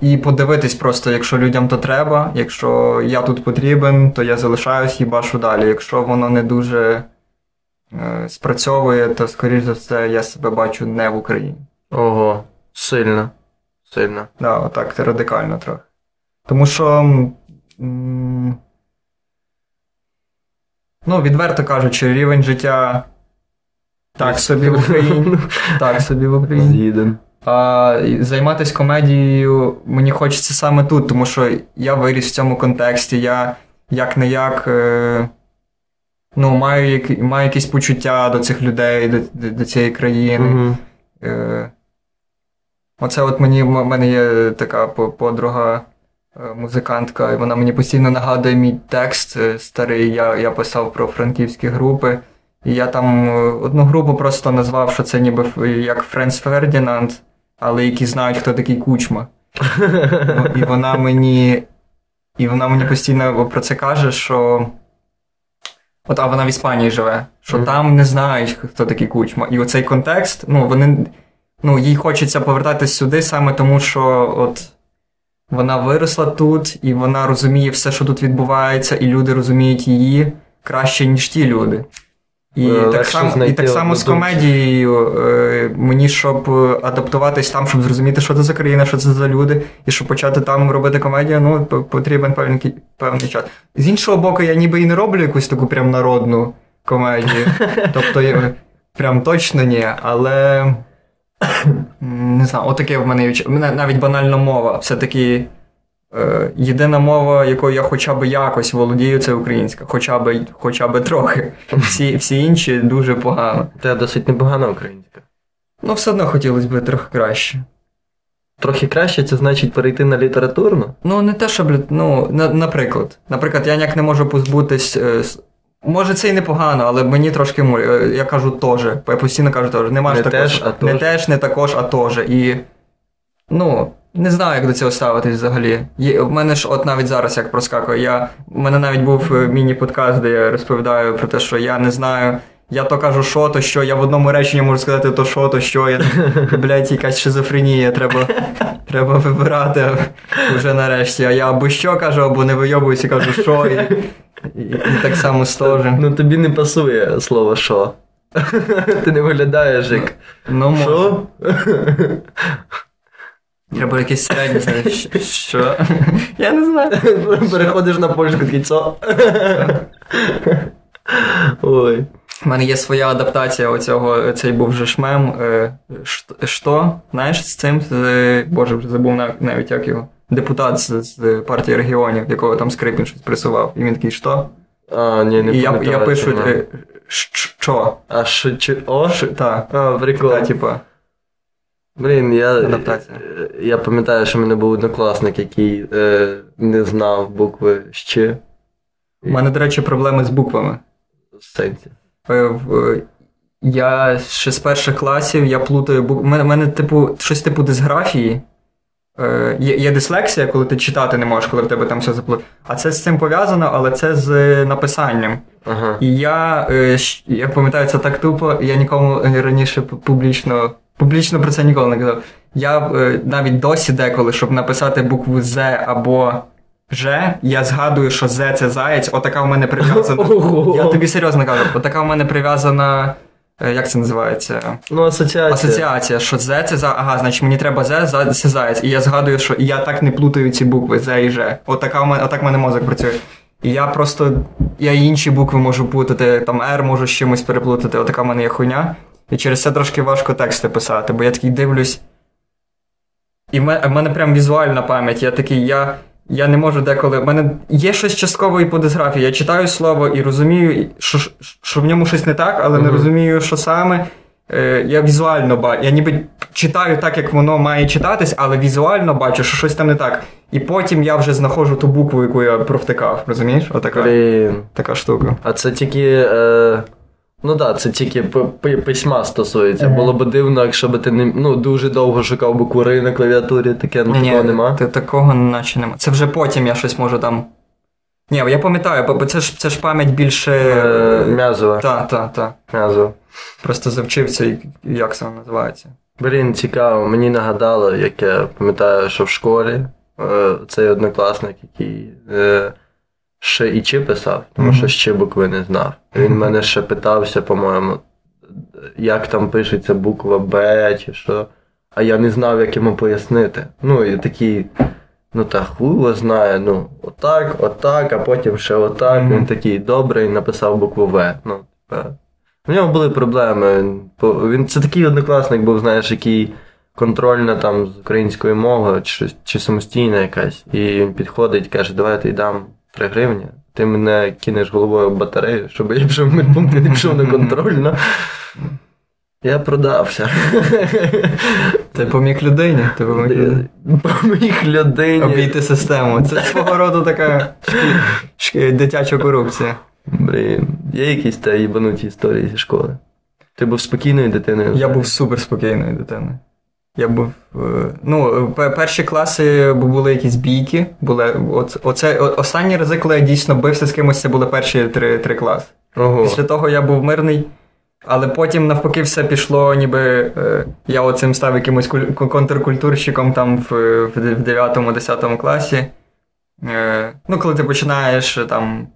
і подивитись просто, якщо людям то треба, якщо я тут потрібен, то я залишаюсь і башу далі. Якщо воно не дуже е, спрацьовує, то, скоріш за все, я себе бачу не в Україні. Ого, сильно. Сильно. Да, отак, це радикально трохи. Тому що. М- ну, відверто кажучи, рівень життя так собі в Україні. Так собі в Україні. А Займатися комедією мені хочеться саме тут, тому що я виріс в цьому контексті. Я як не як ну, маю маю якісь почуття до цих людей, до до цієї країни. Mm-hmm. Оце от мені в мене є така подруга. Е, музикантка, і вона мені постійно нагадує мій текст е, старий. Я я писав про франківські групи. І я там одну групу просто назвав, що це ніби як Френс Фердінанд але які знають, хто такий кучма. Ну, І вона мені і вона мені постійно про це каже, що. От, а вона в Іспанії живе, що mm-hmm. там не знають, хто такий кучма. І оцей контекст, ну, вони. Ну, їй хочеться повертатись сюди саме тому, що от вона виросла тут, і вона розуміє все, що тут відбувається, і люди розуміють її краще, ніж ті люди. І Е, так само, і так само з комедією. е, Мені, щоб е, адаптуватись там, щоб зрозуміти, що це за країна, що це за люди, і щоб почати там робити комедію, ну потрібен певний, певний час. З іншого боку, я ніби і не роблю якусь таку прям народну комедію. Тобто, я, прям точно ні, але не знаю, отаке в мене. Навіть банальна мова. Все-таки єдина мова, якою я хоча б якось володію, це українська, хоча б, хоча б трохи. Всі, всі інші дуже погано. Це досить непогана українська. Ну, все одно хотілося б трохи краще. Трохи краще, це значить перейти на літературну. Ну, не те, щоб. Ну, на, наприклад, наприклад, я ніяк не можу позбутись. е, Може, це і непогано, але мені трошки муль. е, Я кажу теж. Я постійно кажу теж. Нема ж Не також. теж, а не теж, не також, а теж. І. Ну, не знаю, як до цього ставитись взагалі. Є, в мене ж, от навіть зараз як проскакує, я, в мене навіть був е, міні-подкаст, де я розповідаю про те, що я не знаю. Я то кажу, що, то що, я в одному реченні можу сказати то що, то що. Я, блядь, якась шизофренія, треба, треба вибирати вже нарешті. А я або що кажу, або не вийобуюся, кажу, що. І, і, і так само теж. Ну тобі не пасує слово що. Ти не виглядаєш як. Ну. Що? Треба якесь середнє, знаєш, що? Я не знаю. Переходиш на польську такий цо. Ой. У мене є своя адаптація оцього, цей був же шмем. Е, що? Знаєш, з цим, з, е, боже, вже забув навіть як його. Депутат з, з партії регіонів, якого там Скрипін щось присував. І він такий, що? А, ні, не І я, я пишу, цього. е, «Щ- що? А що. О? Ш- Та. А, прикол. Та, типа. Блін, я, Адаптація. я пам'ятаю, що в мене був однокласник, який е, не знав букви «щ» У мене, до речі, проблеми з буквами. в сенсі. Е, е, Я ще з перших класів я плутаю букви. У мене, мене типу, щось типу дисграфії. Е, Є, є дислексія, коли ти читати не можеш, коли в тебе там все заплутано. А це з цим пов'язано, але це з е, написанням. Ага. І я, е, я пам'ятаю, це так тупо, я нікому е, раніше публічно, публічно про це ніколи не казав. Я е, навіть досі деколи, щоб написати букву З або Ж, я згадую, що З це заєць, отака в мене прив'язана. Я тобі серйозно кажу, отака в мене прив'язана. е, Як це називається? Ну, асоціація. Асоціація, що З це за. Ага, значить мені треба З, за це заєць. І я згадую, що я так не плутаю ці букви З і Ж. Отака в мене, отак в мене мозок працює. І я просто. Я інші букви можу плутати, там R можу з чимось переплутати, отака в мене є хуйня. І через це трошки важко тексти писати, бо я такий дивлюсь. І в мене, в мене прям візуальна пам'ять. Я такий, я. Я не можу деколи. В мене є щось частково і по дисграфії. Я читаю слово і розумію, що, що в ньому щось не так, але не розумію, що саме. Е, я візуально бачу. Я ніби читаю так, як воно має читатись, але візуально бачу, що щось там не так. І потім я вже знаходжу ту букву, яку я провтикав. Розумієш? Отака Блін. така штука. А це тільки. Е... Ну так, да, це тільки письма стосується. Ага. Було б дивно, якщо б ти не ну, дуже довго шукав букву «Р» на клавіатурі, таке ну, такого нема. Ти, такого наче нема. Це вже потім я щось можу там. Ні, я пам'ятаю, бо- бо це ж це ж пам'ять більше. Е, М'язова. Так, так, так. М'язова. Просто завчився, і- як це називається. Блін, цікаво, мені нагадало, як я пам'ятаю, що в школі е, цей однокласник, який е, ще і чи писав, тому що ще букви не знав. Він мене ще питався, по-моєму, як там пишеться буква Б чи що. А я не знав, як йому пояснити. Ну, і такий, ну та хуй знає, ну, отак, отак, а потім ще отак. Він такий добрий, написав букву В. Ну, у нього були проблеми. Він, це такий однокласник був, знаєш, який контрольна там з української мови, чи, чи самостійна якась. І він підходить, каже, давай я тобі дам 3 гривні. Ти мене кинеш головою в батарею, щоб я пішов в медпункт і не пішов на контрольну. Я продався. Ти поміг людині, ти поміг людині. Поміг людині. Обійти систему. Це свого роду така дитяча корупція. Блін, є якісь та їбануті історії зі школи. Ти був спокійною дитиною? Я був супер спокійною дитиною. Я був. е, Ну, перші класи бу- були якісь бійки. Були, оце, останні рази, коли я дійсно бився з кимось, це були перші три, три класи. Ого. Після того я був мирний. Але потім, навпаки, все пішло, ніби е, я оцим став якимось куль- контркультурщиком там в, в 9-10 класі. Е, ну, коли ти починаєш там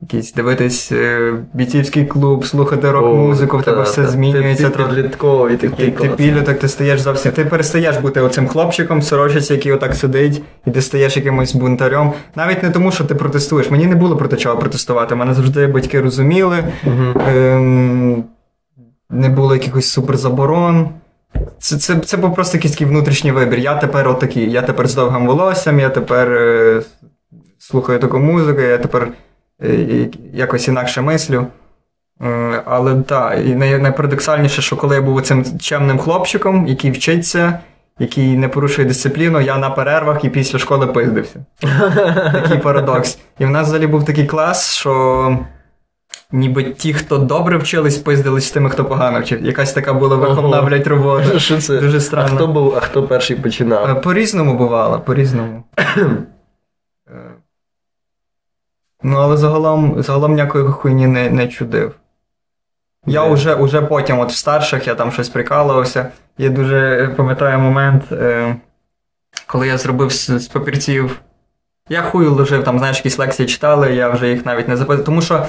якийсь дивитись е, бійцівський клуб, слухати рок-музику, в тебе Та, все та. змінюється. Ти, підлітковий Ти, такий ти підліток, ти стаєш зовсім. Ти перестаєш бути оцим хлопчиком, сорочиці, який отак сидить, і ти стаєш якимось бунтарем. Навіть не тому, що ти протестуєш. Мені не було проти чого протестувати. Мене завжди батьки розуміли. Мгм. Ем, не було якихось суперзаборон. Це, це, це був просто якийсь такий внутрішній вибір. Я тепер отакий, я тепер з довгим волоссям, я тепер е, слухаю таку музику, я тепер якось інакше мислю. Е, але так, і найпарадоксальніше, що коли я був цим чемним хлопчиком, який вчиться, який не порушує дисципліну, я на перервах і після школи пиздився. Такий парадокс. І в нас взагалі був такий клас, що ніби ті, хто добре вчились, пиздились з тими, хто погано вчив. Якась така була виховна, блядь, робота. Що це? Дуже А хто був, а хто перший Е, починав? По-різному бувало, по-різному. Ну, але загалом, загалом ніякої хуйні не, не чудив. Я Де? вже, уже потім, от в старших, я там щось прикалувався. Я дуже е, пам'ятаю момент, е, коли я зробив з, з папірців. Я хую ложив, там, знаєш, якісь лекції читали, я вже їх навіть не запитав. Тому що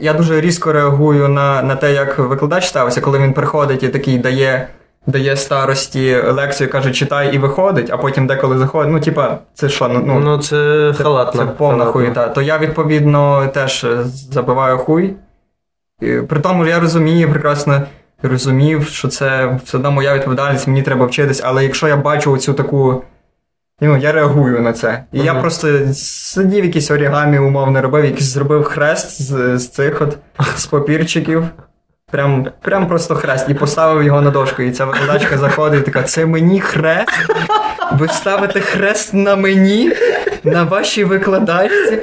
я дуже різко реагую на, на те, як викладач ставиться, коли він приходить і такий дає, дає старості лекцію, каже, читай і виходить, а потім деколи заходить. Ну, типа, це що, ну, ну Ну, це халатно. це повна халатно. хуєта. То я, відповідно, теж е, забиваю хуй. При тому я розумію, прекрасно розумів, що це все одно моя відповідальність, мені треба вчитись, але якщо я бачу оцю таку. Ну, я реагую на це. І я просто сидів якісь орігамі, умовно робив, якийсь зробив хрест з, з цих от з папірчиків. Прям, прям просто хрест. І поставив його на дошку. І ця викладачка заходить і така: це мені хрест? Ви ставите хрест на мені, на вашій викладачці.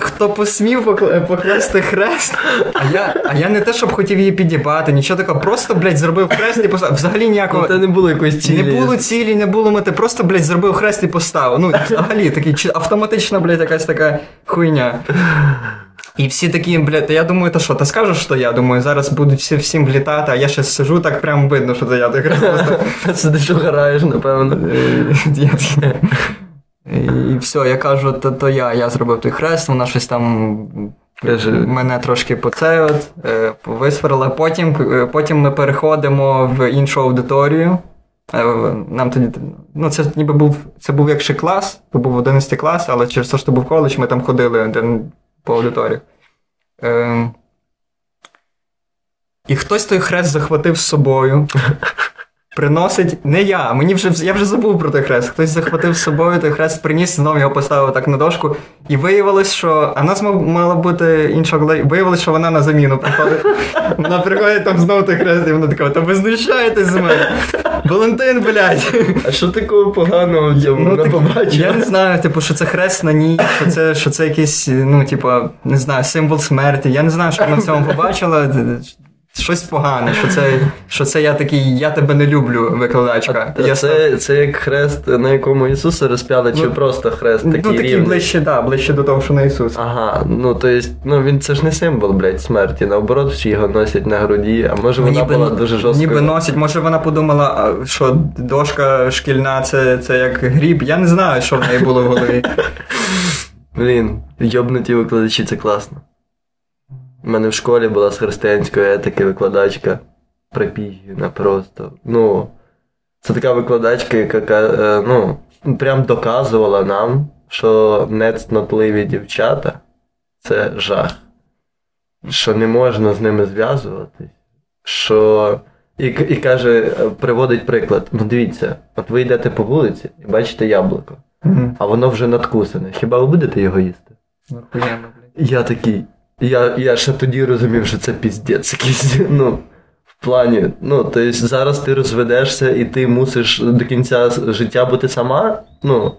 Хто посмів покла- покласти хрест? А я, а я не те, щоб хотів її підібати, нічого такого. Просто, блядь, зробив хрест і поставив. Взагалі ніякого. Ну, Це не було якоїсь цілі. Не було цілі, не було мети, просто, блядь, зробив хрест і поставив. Ну, взагалі, такий автоматична, блядь, якась така хуйня. І всі такі, блядь, та я думаю, та що, та скажеш, що я думаю, зараз будуть всі всім влітати, а я ще сижу, так прям видно, що це я так. Сидиш угораєш, напевно. Е, І все, я кажу, то, то я, я зробив той хрест, вона щось там мене трошки по це от, е, висварила. Потім, е, потім ми переходимо в іншу аудиторію. Нам тоді, ну, це ніби був, це був як ще клас, то був 11 клас, але через те, що був коледж, ми там ходили по аудиторії. Е, і хтось той хрест захватив з собою. Приносить не я, мені вже я вже забув про той хрест. Хтось захватив з собою той хрест, приніс, знову його поставив так на дошку. І виявилось, що. А нас мала бути інша колега. Виявилось, що вона на заміну приходить. Вона приходить там знову той хрест, і вона така, та ви знущаєтесь з мене. Валентин, блядь. А що такого поганого в Ну, так, побачив? я не знаю, типу, що це хрест на ній, що це, що це якийсь, ну, типу, не знаю, символ смерті. Я не знаю, що вона в цьому побачила. Щось погане, що це, що це я такий, я тебе не люблю, викладачка. А я це, це як хрест, на якому Ісуса розп'яли, чи Ну, просто хрест ну, такий такий рівний? ближче, да, ближче до того, що на Ісус. Ага, ну то есть, ну він це ж не символ, блядь, смерті. Наоборот, всі його носять на груді, а може вона Ніби- була дуже жорсткою. Ніби носить, може вона подумала, що дошка шкільна це, це як гріб. Я не знаю, що в неї було в голові. Блін, йобнуті викладачі, це класно. У мене в школі була з християнської етики викладачка. Припігіна просто. Ну, це така викладачка, яка е, ну, прям доказувала нам, що нецнотливі дівчата це жах. Що не можна з ними зв'язуватись. Що. І, і каже, приводить приклад: ну дивіться, от ви йдете по вулиці і бачите яблуко, Мгм. а воно вже надкусане. Хіба ви будете його їсти? Я такий. Я, я ще тоді розумів, що це піздець якийсь. Ну, в плані, ну, тобто зараз ти розведешся і ти мусиш до кінця життя бути сама. Ну,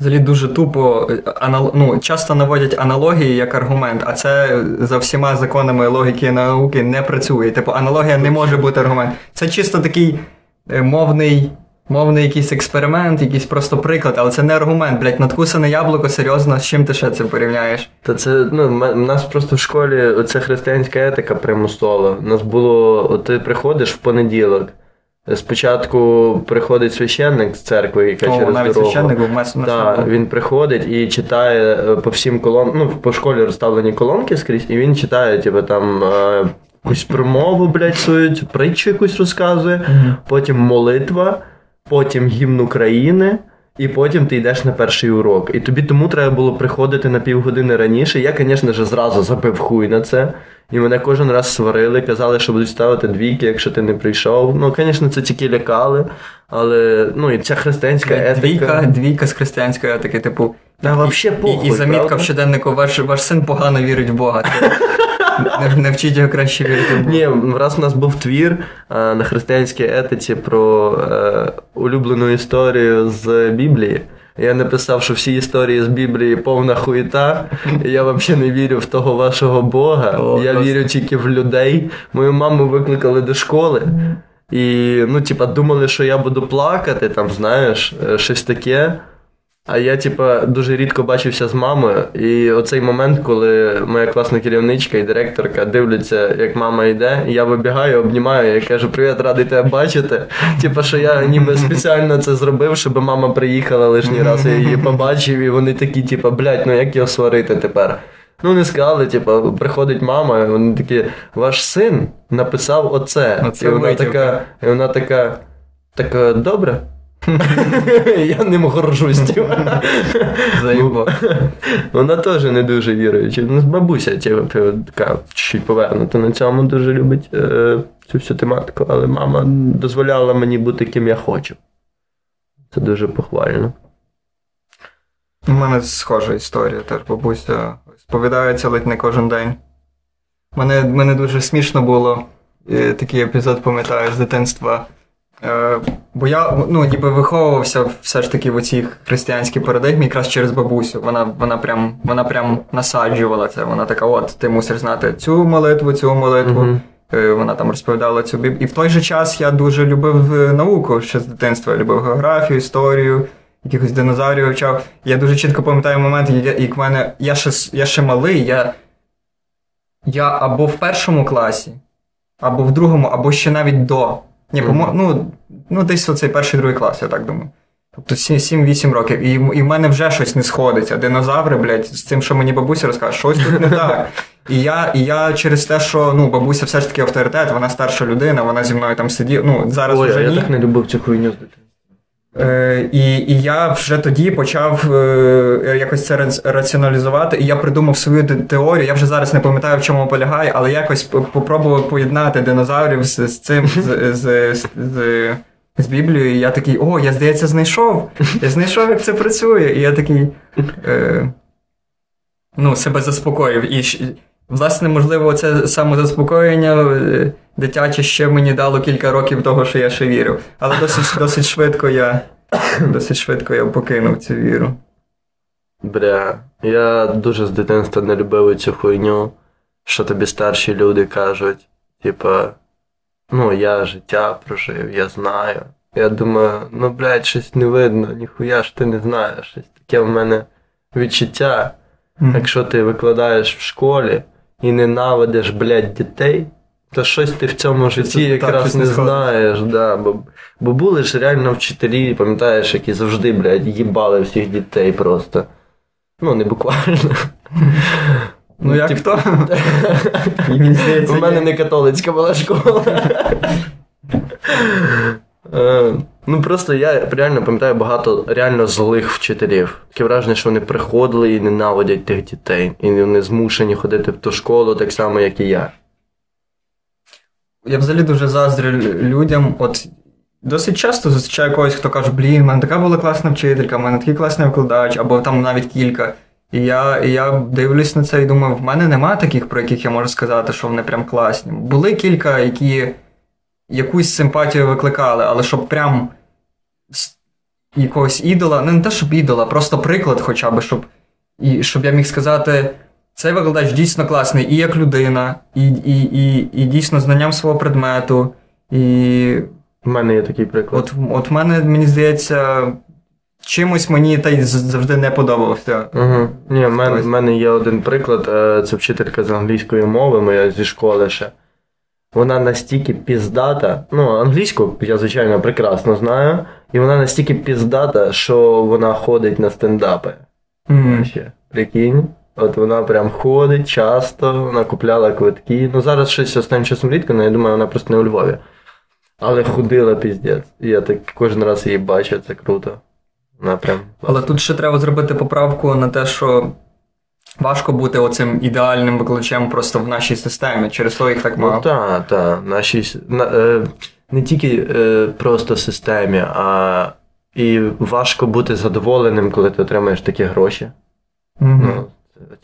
Взагалі дуже тупо е, анал... ну, часто наводять аналогії як аргумент, а це за всіма законами логіки і науки не працює. Типу, аналогія не може бути аргумент. Це чисто такий е, мовний мовний якийсь експеримент, якийсь просто приклад, але це не аргумент, блядь, надкусане яблуко, серйозно, з чим ти ще це порівняєш? Та це, ну, в нас просто в школі оця християнська етика примусова. У нас було, от ти приходиш в понеділок. Спочатку приходить священник з церкви, яка О, через навіть дорогу. священник був мес Так, він приходить і читає е, по всім колонкам, ну, по школі розставлені колонки скрізь, і він читає, типу, там е, якусь промову, блядь, свою, притчу якусь розказує, потім молитва, потім гімн України. І потім ти йдеш на перший урок. І тобі тому треба було приходити на півгодини раніше. Я, звісно ж, зразу забив хуй на це. І мене кожен раз сварили, казали, що будуть ставити двійки, якщо ти не прийшов. Ну, звісно, це тільки лякали. Але ну і ця християнська етика. Двійка, двійка з християнської етики, типу. Та вообще похуй, І, і замітка правда? в щоденнику, ваш, ваш син погано вірить в Бога. Не його краще вірити. Ні, раз у нас був твір на християнській етиці про е, улюблену історію з Біблії. Я написав, що всі історії з Біблії повна хуєта. і Я взагалі не вірю в того вашого Бога. О, я просто. вірю тільки в людей. Мою маму викликали до школи. І ну, типа, думали, що я буду плакати, там, знаєш, щось таке. А я, типа, дуже рідко бачився з мамою. І оцей момент, коли моя класна керівничка і директорка дивляться, як мама йде, і я вибігаю, обнімаю, я кажу, привіт, радий тебе бачити. Типа, що я ніби спеціально це зробив, щоб мама приїхала лишній раз, я її побачив, і вони такі, типа, блядь, ну як його сварити тепер? Ну, не сказали, типа, приходить мама, і вони такі, ваш син написав оце. Оце і вона витівка. така, і вона така, така, добре. Я ним горжусь. типа. Заїбав. Вона теж не дуже віруюча. Ну, бабуся типу, така чуть повернута на цьому, дуже любить е, цю всю тематику, але мама дозволяла мені бути ким я хочу. Це дуже похвально. У мене схожа історія, теж бабуся сповідається ледь не кожен день. Мене, мене дуже смішно було. е, Такий епізод пам'ятаю з дитинства. Е, Бо я ну, ніби виховувався все ж таки в оцій християнській парадигмі якраз через бабусю. Вона, вона, прям, вона прям насаджувала це. Вона така: от, ти мусиш знати цю молитву, цю молитву. Е, Вона там розповідала цю біб. І в той же час я дуже любив е, науку ще з дитинства. Я любив географію, історію, якихось динозаврів вивчав. Я дуже чітко пам'ятаю момент, як в мене. Я ще, я ще малий, я, я або в першому класі, або в другому, або ще навіть до. Ні, помо- ну, ну, десь оцей перший другий клас, я так думаю. Тобто 7-8 років. І, і в мене вже щось не сходиться. Динозаври, блядь, з цим, що мені бабуся розкаже, щось тут не так. І я, і я через те, що ну, бабуся все ж таки авторитет, вона старша людина, вона зі мною там сиділа. Ну, зараз Ой, вже я ні. так не любив цю хуйню з дитинства. Е, і, і я вже тоді почав е, якось це раціоналізувати, і я придумав свою теорію. Я вже зараз не пам'ятаю, в чому полягає, але якось попробував поєднати динозаврів з, з цим з, з, з, з, Біблією. І я такий, о, я здається, знайшов. Я знайшов, як це працює. І я такий е, ну, себе заспокоїв. І власне, можливо, це самозаспокоєння е, дитяче ще мені дало кілька років того, що я ще вірив. Але досить, досить швидко я досить швидко я покинув цю віру. Бля, я дуже з дитинства не любив цю хуйню, що тобі старші люди кажуть. Типа, ну, я життя прожив, я знаю. Я думаю, ну, блядь, щось не видно, ніхуя ж ти не знаєш. Щось таке в мене відчуття. Якщо ти викладаєш в школі і ненавидиш, блядь, дітей, то щось ти в цьому житті Це якраз не не знаєш. Да, бо, бо були ж реально вчителі, пам'ятаєш, які завжди, блядь, їбали всіх дітей просто. Ну, не буквально. Ну, як хто? У мене не католицька була школа. Е, Ну просто я реально пам'ятаю багато реально злих вчителів. Таке враження, що вони приходили і ненавидять тих дітей. І вони змушені ходити в ту школу так само, як і я. Я взагалі дуже заздрю людям. От досить часто зустрічаю когось, хто каже, блін, в мене така була класна вчителька, в мене такий класний викладач, або там навіть кілька. І я, і я дивлюсь на це і думаю, в мене нема таких, про яких я можу сказати, що вони прям класні. Були кілька, які якусь симпатію викликали, але щоб прям якогось ідола, ну не те, щоб ідола, просто приклад хоча б, щоб, і, щоб я міг сказати, цей викладач дійсно класний і як людина, і, і, і, і дійсно знанням свого предмету, і У мене є такий приклад. От, от мене, мені здається, чимось мені та й завжди не подобався. Угу. Ні, в мене, в мене є один приклад. е, Це вчителька з англійської мови, моя зі школи ще. Вона настільки піздата. Ну, англійську я, звичайно, прекрасно знаю. І вона настільки піздата, що вона ходить на стендапи. Ще. Прикинь. От вона прям ходить часто, вона купляла квитки. Ну зараз щось останнім часом рідко, але я думаю, вона просто не у Львові. Але ходила піздець. Я так кожен раз її бачу, це круто. Вона прям. Але тут ще треба зробити поправку на те, що важко бути оцим ідеальним викладачем просто в нашій системі. Через то їх так Ну мало. так, так. Наші на, е, не тільки е, просто в системі, а і важко бути задоволеним, коли ти отримаєш такі гроші. Мгм. Ну,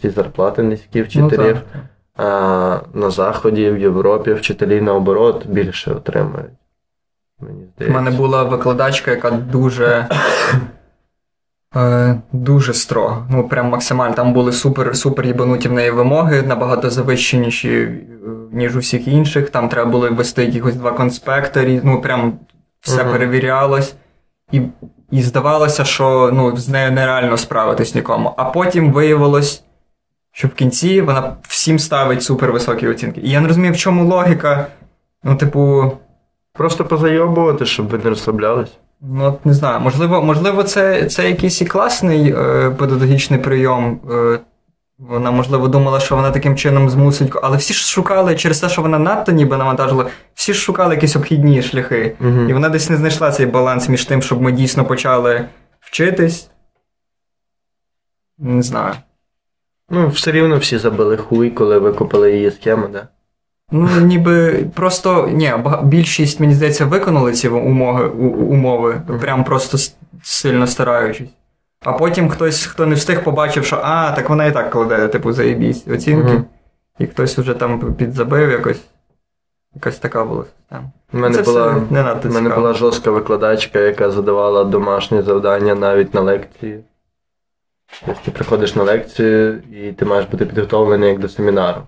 ці зарплати низькі Ну, вчителів. так. а на Заході, в Європі вчителі наоборот більше отримують. Мені У мене була викладачка, яка дуже. Е, дуже строга. Ну, прям максимально. Там були супер, супер їбануті в неї вимоги, набагато завищеніші, е, ніж у всіх інших. Там треба було ввести якихось два конспекторі. ну прям все Мгм. перевірялось. І, і здавалося, що ну, з нею нереально справитись нікому. А потім виявилось, що в кінці вона всім ставить супер високі оцінки. І я не розумію, в чому логіка. Ну, типу. Просто позайобувати, щоб ви не розслаблялись. Ну, от не знаю, можливо, можливо, це, це якийсь і класний е, педагогічний прийом. Е, вона, можливо, думала, що вона таким чином змусить. Але всі ж шукали через те, що вона надто ніби навантажила, всі ж шукали якісь обхідні шляхи. Угу. І вона десь не знайшла цей баланс між тим, щоб ми дійсно почали вчитись. Не знаю. Ну, все рівно всі забили хуй, коли викупили її схему, да? Ну, ніби просто ні, більшість, мені здається, виконали ці умови, умови, прям просто сильно стараючись. А потім хтось, хто не встиг, побачив, що а, так вона і так кладе, типу, заєбісь оцінки, Мгм. і хтось уже там підзабив якось. Якась така була система. У мене Це була, все не надто мене була жорстка викладачка, яка задавала домашні завдання навіть на лекції. Тобто ти приходиш на лекцію і ти маєш бути підготовлений як до семінару.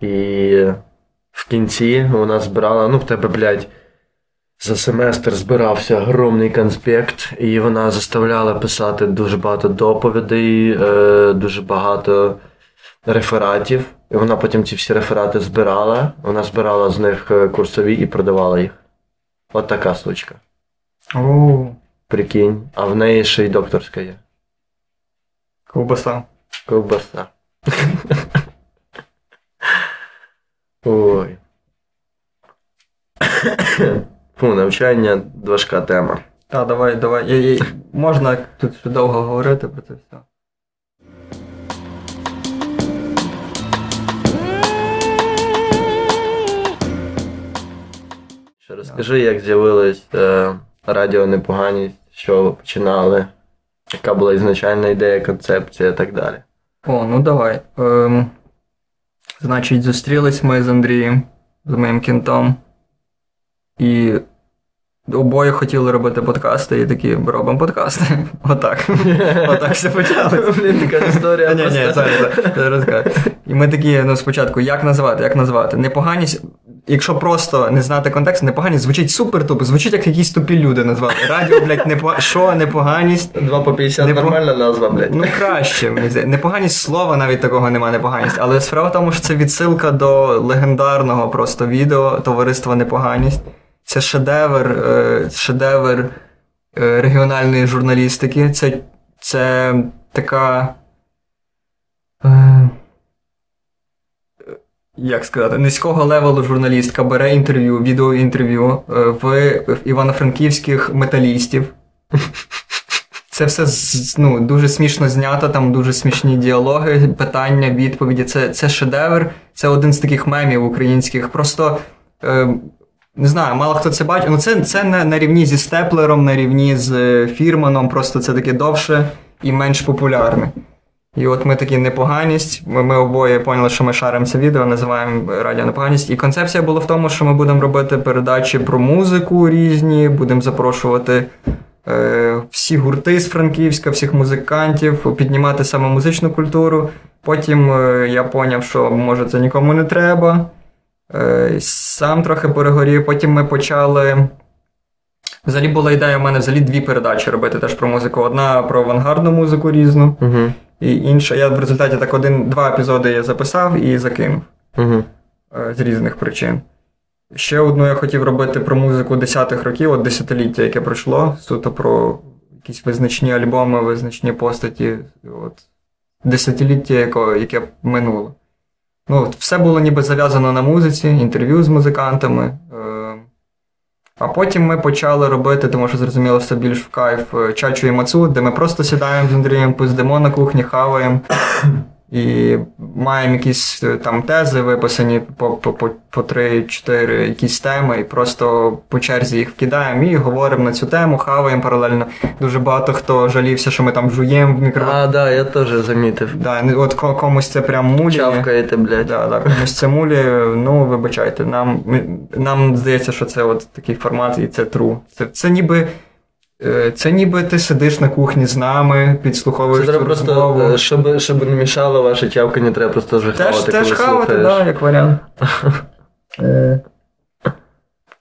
І в кінці вона збирала, ну в тебе, блядь, за семестр збирався огромний конспект, і вона заставляла писати дуже багато доповідей, е, дуже багато рефератів. І вона потім ці всі реферати збирала. Вона збирала з них е, курсові і продавала їх. От така сучка. О, Прикинь. А в неї ще й докторська є. ковбаса. Ковбаса. Ой. Фу, навчання важка тема. Та, давай, давай. Я, я, можна тут ще довго говорити про це все. Ще розкажи, як з'явилась е, радіо Непоганість, що ви починали, яка була ізначальна ідея, концепція і так далі. О, ну давай. Ем, значить, зустрілись ми з Андрієм, з моїм кінтом. І обоє хотіли робити подкасти, і такі робимо подкасти. Отак. Отак все почалося. Блін, така історія. Ні, ні, зараз. І ми такі, ну, спочатку, як назвати, як назвати? Непоганість, якщо просто не знати контекст, непоганість звучить супер тупо, звучить як якісь тупі люди назвати. Радіо, блядь, непо... що, непоганість? Два по 50 Не нормальна назва, блядь. Ну, краще, мені здається. Непоганість слова навіть такого немає, непоганість. Але справа в тому, що це відсилка до легендарного просто відео Товариства Непоганість. Це шедевр, е, шедевр е, регіональної журналістики. Це, це така. Е, як сказати, низького левелу журналістка бере інтерв'ю, відеоінтерв'ю е, в, івано-франківських металістів. Це все ну, дуже смішно знято, там дуже смішні діалоги, питання, відповіді. Це, це шедевр, це один з таких мемів українських. Просто е, не знаю, мало хто це бачить. Ну, це, це не на рівні зі степлером, на рівні з е, Фірманом, просто це таке довше і менш популярне. І от ми такі непоганість. Ми, ми обоє поняли, що ми шаримо це відео, називаємо радіо непоганість. І концепція була в тому, що ми будемо робити передачі про музику різні, будемо запрошувати е, всі гурти з Франківська, всіх музикантів, піднімати саме музичну культуру. Потім е, я поняв, що може це нікому не треба. Е, Сам трохи перегорів, потім ми почали. Взагалі була ідея в мене взагалі дві передачі робити теж про музику. Одна про авангардну музику різну, Угу. і інша. Я в результаті так один-два епізоди я записав і закинув е, з різних причин. Ще одну я хотів робити про музику десятих років, от десятиліття, яке пройшло, суто про якісь визначні альбоми, визначні постаті, от, десятиліття, яко, яке минуло. Ну, от все було ніби зав'язано на музиці, інтерв'ю з музикантами. Е, а потім ми почали робити, тому що зрозуміло, все більш в кайф е, чачу і мацу, де ми просто сідаємо з Андрієм, пиздимо на кухні, хаваємо. І маємо якісь е, там тези виписані по, по, по, по 3-4 якісь теми, і просто по черзі їх вкидаємо і говоримо на цю тему, хаваємо паралельно. Дуже багато хто жалівся, що ми там жуємо в мікрофон. А, да, я теж замітив. Да, от комусь це прям мулі. Чавкаєте, блядь. Да, да, комусь це мулі, ну вибачайте, нам, ми- нам здається, що це от такий формат і це true. Це, це ніби. Е, Це ніби ти сидиш на кухні з нами, підслуховуєш Це треба просто, розмову. е, щоб, щоб не мішало ваше чавкання, треба просто вже Теж, хавати, да, як варіант. Е,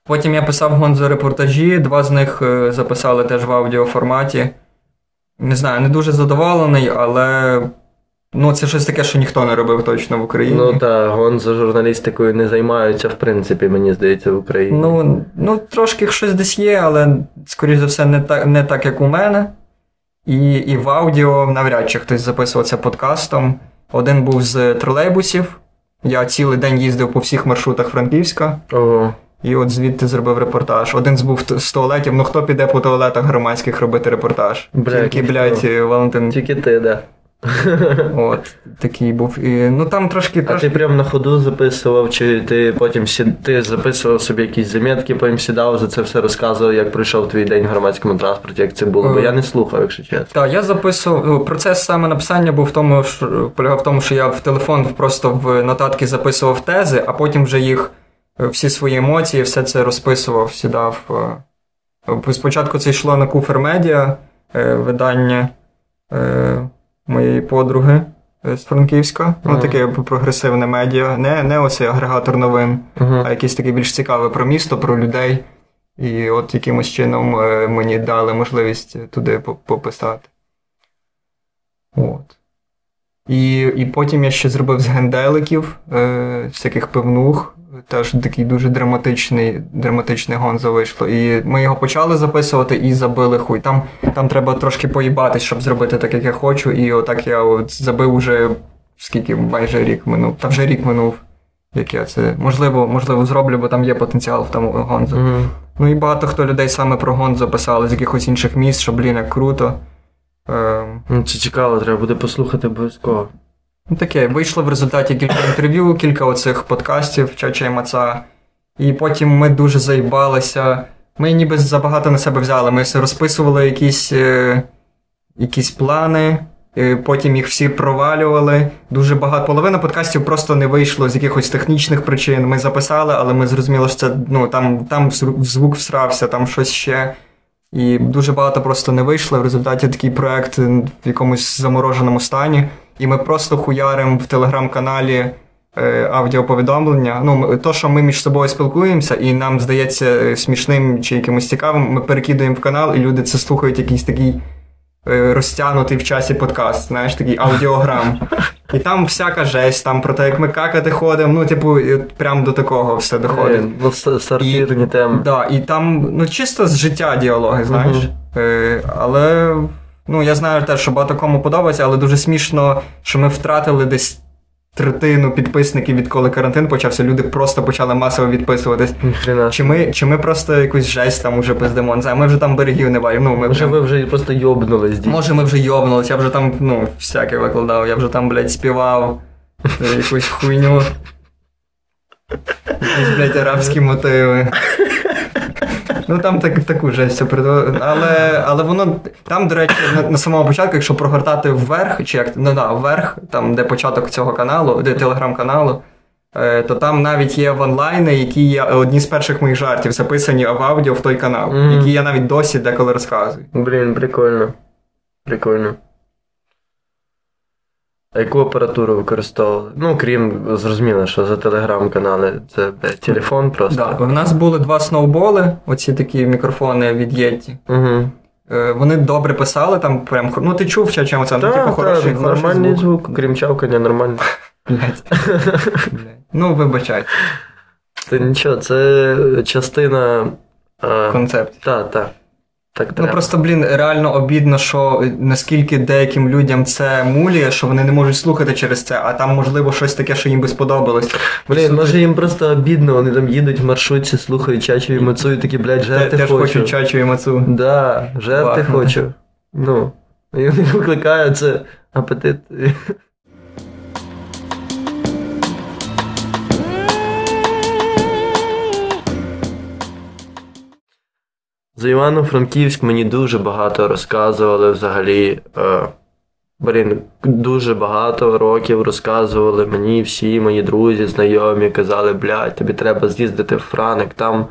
Потім я писав гонзо репортажі, два з них записали теж в аудіоформаті. Не знаю, не дуже задоволений, але ну, це щось таке, що ніхто не робив точно в Україні. Ну та гон за журналістикою не займаються, в принципі, мені здається, в Україні. Ну, ну, трошки щось десь є, але, скоріш за все, не так, не так як у мене. І, і в аудіо навряд чи хтось записувався подкастом. Один був з тролейбусів. Я цілий день їздив по всіх маршрутах Франківська, Ого. і от звідти зробив репортаж. Один з був з туалетів. Ну хто піде по туалетах громадських робити репортаж? Бля, Тільки, блядь, Валентин. Тільки ти, да. От, такий був. І, ну там трошки. А трошки... ти прям на ходу записував, чи ти потім сі... ти записував собі якісь замітки, потім сідав за це все розказував, як пройшов твій день в громадському транспорті, як це було? Бо Е. я не слухав, якщо чесно. Так, я записував. ну, Процес саме написання був в тому, що полягав в тому, що я в телефон просто в нотатки записував тези, а потім вже їх е, всі свої емоції, все це розписував, сідав. е. Спочатку це йшло на Куфер Медіа, е, видання е, моєї подруги е, з Франківська. Ну, Ага. таке прогресивне медіа. Не, не оцей агрегатор новин, Угу. а якийсь такий більш цікавий про місто, про людей. І от якимось чином е, мені дали можливість туди пописати. От. І, і потім я ще зробив з генделиків, е, всяких пивнух. Теж такий дуже драматичний, драматичний гонзо вийшло. І ми його почали записувати і забили хуй. Там, там треба трошки поїбатись, щоб зробити так, як я хочу. І отак я от забив уже скільки майже рік минув. Та вже рік минув. Як я це можливо, можливо, зроблю, бо там є потенціал в тому гонзо. Угу. Ну і багато хто людей саме про Гонзо писали з якихось інших міст, що, блін, як круто. Ем, Ну, це цікаво, треба буде послухати обов'язково. Ну таке, вийшло в результаті кілька інтерв'ю, кілька оцих подкастів Чача і Маца. І потім ми дуже заїбалися. Ми ніби забагато на себе взяли. Ми розписували якісь, е, якісь плани, е, потім їх всі провалювали. Дуже багато. Половина подкастів просто не вийшло з якихось технічних причин. Ми записали, але ми зрозуміли, що це ну, там, там звук всрався, там щось ще. І дуже багато просто не вийшло. В результаті такий проект в якомусь замороженому стані. І ми просто хуяримо в телеграм-каналі е, аудіоповідомлення. Ну, то, що ми між собою спілкуємося, і нам здається е, смішним чи якимось цікавим, ми перекидаємо в канал, і люди це слухають якийсь такий е, розтягнутий в часі подкаст, знаєш, такий аудіограм. І там всяка жесть, там про те, як ми какати ходимо, ну, типу, прям до такого все доходить. Е, Ну, сортирні теми. Да, і там ну, чисто з життя діалоги, знаєш. Е, але ну, я знаю теж, що багато кому подобається, але дуже смішно, що ми втратили десь третину підписників, відколи карантин почався. Люди просто почали масово відписуватись. Ніхрена. Чи ми, чи ми просто якусь жесть там уже пиздимо? Не знаю, ми вже там берегів не варимо. Ну, ми Може прям- ви вже просто йобнулись, дійсно. Може, ми вже йобнулись, я вже там, ну, всяке викладав, я вже там, блядь, співав е, якусь хуйню. Якісь, блядь, арабські мотиви. Ну там так, таку жесть все придумали. Але, але воно. Там, до речі, на, на самому початку, якщо прогортати вверх, чи як ну да, вверх, там, де початок цього каналу, де телеграм-каналу, е, то там навіть є в онлайні, які є одні з перших моїх жартів записані в аудіо в той канал, mm. які я навіть досі деколи розказую. Блін, прикольно. Прикольно. А яку апаратуру використовували? Ну, крім, зрозуміло, що за телеграм-канали це телефон просто. Да. У нас були два сноуболи, оці такі мікрофони від Єті. Угу. Е, Вони добре писали, там прям. Ну ти чув, що чим це? Ну, типу, хороший, та, хороший нормальний звук. звук, крім чавкання, нормально. Блядь. Блядь. Ну, вибачай, Це нічого, це частина. А, концепт. та, та. Так Ну просто, блін, реально обідно, що наскільки деяким людям це муліє, що вони не можуть слухати через це, а там, можливо, щось таке, що їм би сподобалось. Блін, може їм просто обідно, вони там їдуть в маршрутці, слухають чачу і мацу, і такі, блядь, жерти теж хочу. хочу чачу і мацу. Да, жерти хочу. Ну. І вони викликають це апетит. За Івано-Франківськ мені дуже багато розказували взагалі. Е, блін, дуже багато років розказували мені всі мої друзі, знайомі, казали, блядь, тобі треба з'їздити в Франик, там,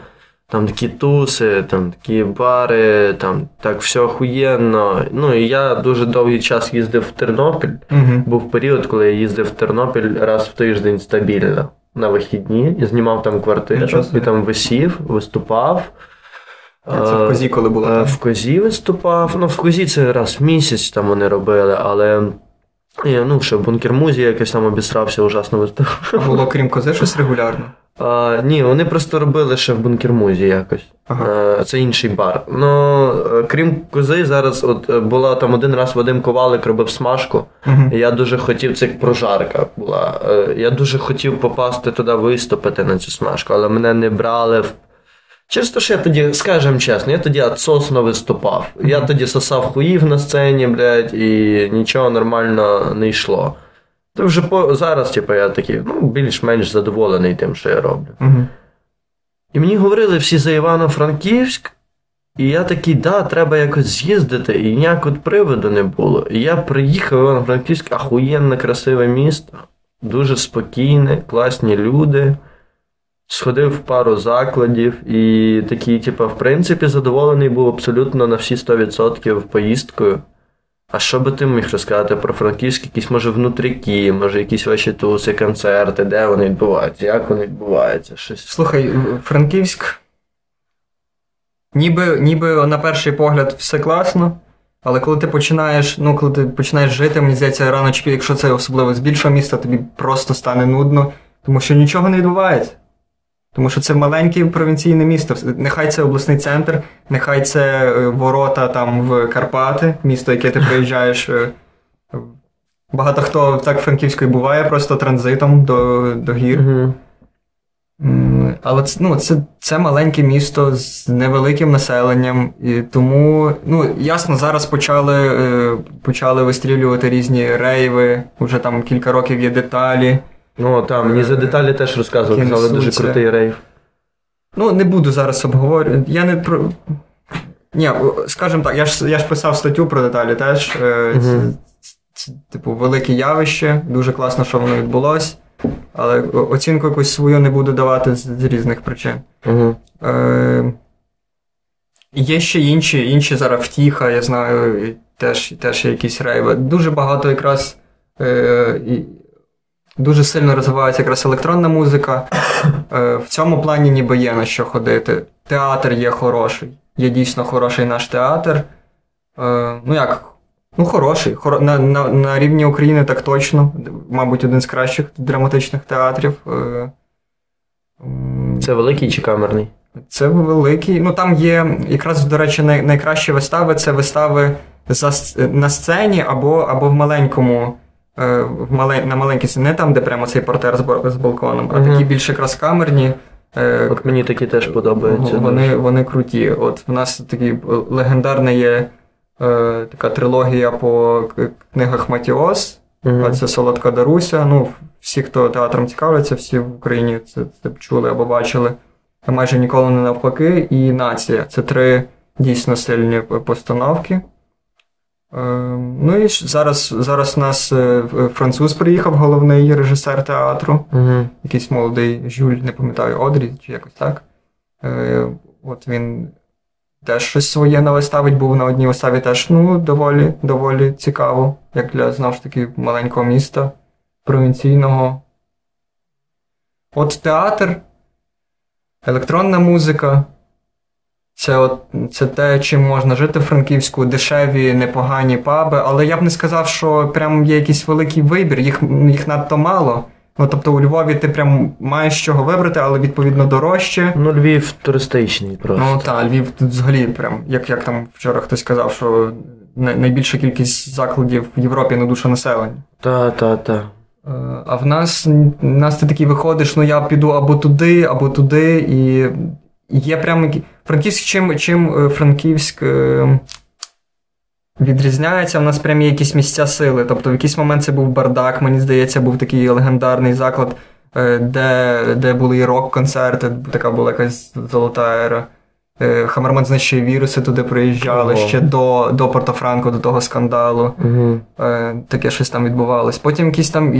там такі туси, там такі бари, там так все охуєнно. Ну і я дуже довгий час їздив в Тернопіль. Угу. Був період, коли я їздив в Тернопіль раз в тиждень стабільно на вихідні і знімав там квартиру, і там висів, виступав. Це в козі, коли було. Е. В козі виступав. Ну, в козі це раз в місяць там вони робили, але. е, Ну, ще в бункер-музі якось там обісрався, ужасно виступав. А було крім кози щось регулярно. А, ні, вони просто робили ще в бункер-музі якось. Ага. Е, Це інший бар. Ну, крім кози, зараз от була там один раз Вадим Ковалик робив смажку. Угу. Я дуже хотів, це як прожарка була. Я дуже хотів попасти туди виступити на цю смажку, але мене не брали в. Через те, що я тоді, скажемо чесно, я тоді отсосно виступав. Я тоді сосав хуїв на сцені, блядь, і нічого нормально не йшло. То вже по... зараз, типу, я такий, ну, більш-менш задоволений тим, що я роблю. Угу. І мені говорили всі за Івано-Франківськ, і я такий, да, треба якось з'їздити, і ніякого приводу не було. І я приїхав в Івано-Франківськ, ахуєнне красиве місто, дуже спокійне, класні люди. Сходив в пару закладів і такий, типу, в принципі, задоволений був абсолютно на всі 100% поїздкою. А що би ти міг розказати про Франківськ, якісь, може, внутріки, може, якісь ваші туси, концерти, де вони відбуваються, як вони відбуваються, щось. Слухай, Франківськ. Ніби, ніби на перший погляд все класно, але коли ти починаєш, ну, коли ти починаєш жити, мені здається, рано чи якщо це особливо з більшого міста, тобі просто стане нудно, тому що нічого не відбувається. Тому що це маленьке провінційне місто. Нехай це обласний центр, нехай це е, ворота там в Карпати, місто, яке ти приїжджаєш. е, Багато хто так франківською буває, просто транзитом до, до гір. М, Але це, ну, це, це маленьке місто з невеликим населенням, і тому, ну, ясно, зараз почали, е, почали вистрілювати різні рейви, вже там кілька років є деталі. Ну, там, мені за деталі теж розказували, Які казали, дуже крутий рейв. Ну, не буду зараз обговорювати. Я не про. Ні, скажімо так, я ж, я ж писав статтю про деталі теж. Е, це, це, типу, велике явище, дуже класно, що воно відбулось, але оцінку якусь свою не буду давати з, з різних причин. Угу. Е, є ще інші, інші зараз втіха, я знаю, і теж, теж є якісь рейви. Дуже багато якраз е, дуже сильно розвивається якраз електронна музика. Е, в цьому плані ніби є на що ходити. Театр є хороший. Є дійсно хороший наш театр. Е, ну як? Ну, хороший. На, на, на рівні України так точно. Мабуть, один з кращих драматичних театрів. Е, Це великий чи камерний? це великий. Ну там є якраз, до речі, най, найкращі вистави це вистави за, на сцені або, або в маленькому. Е, на маленькій не там, де прямо цей портер з, балконом, а такі більш якраз камерні. е, От мені такі теж подобаються. вони, вони круті. От в нас такий легендарна є е, така трилогія по книгах Матіос. А це Солодка Даруся. Ну, всі, хто театром цікавляться, всі в Україні це, це чули або бачили. Майже ніколи не навпаки. І нація. Це три дійсно сильні постановки. Е, ну і зараз, зараз у нас е, француз приїхав, головний режисер театру. Мгм. Якийсь молодий Жюль, не пам'ятаю, Одрі чи якось так. Е, от він теж щось своє нове ставить, був на одній виставі теж ну, доволі доволі цікаво, як для знову ж таки маленького міста провінційного. От театр, електронна музика. Це от, це те, чим можна жити в Франківську, дешеві, непогані паби, але я б не сказав, що прям є якийсь великий вибір, їх їх надто мало. Ну, тобто у Львові ти прям маєш чого вибрати, але відповідно дорожче. Ну, Львів туристичний просто. Ну так, Львів тут взагалі, прям, як як там вчора хтось казав, що найбільша кількість закладів в Європі на душу населення. Так, так, так. А в нас в нас ти такий виходиш, ну я піду або туди, або туди, і є прямо Франківськ, чим чим е, Франківськ е, відрізняється, в нас прям є якісь місця сили. Тобто в якийсь момент це був бардак, мені здається, був такий легендарний заклад, е, де де були і рок-концерти, така була якась золота ера. Хамерман знищує віруси туди приїжджали Ого. ще до до Порто-Франко, до того скандалу. Угу. Таке щось там відбувалось. Потім якісь там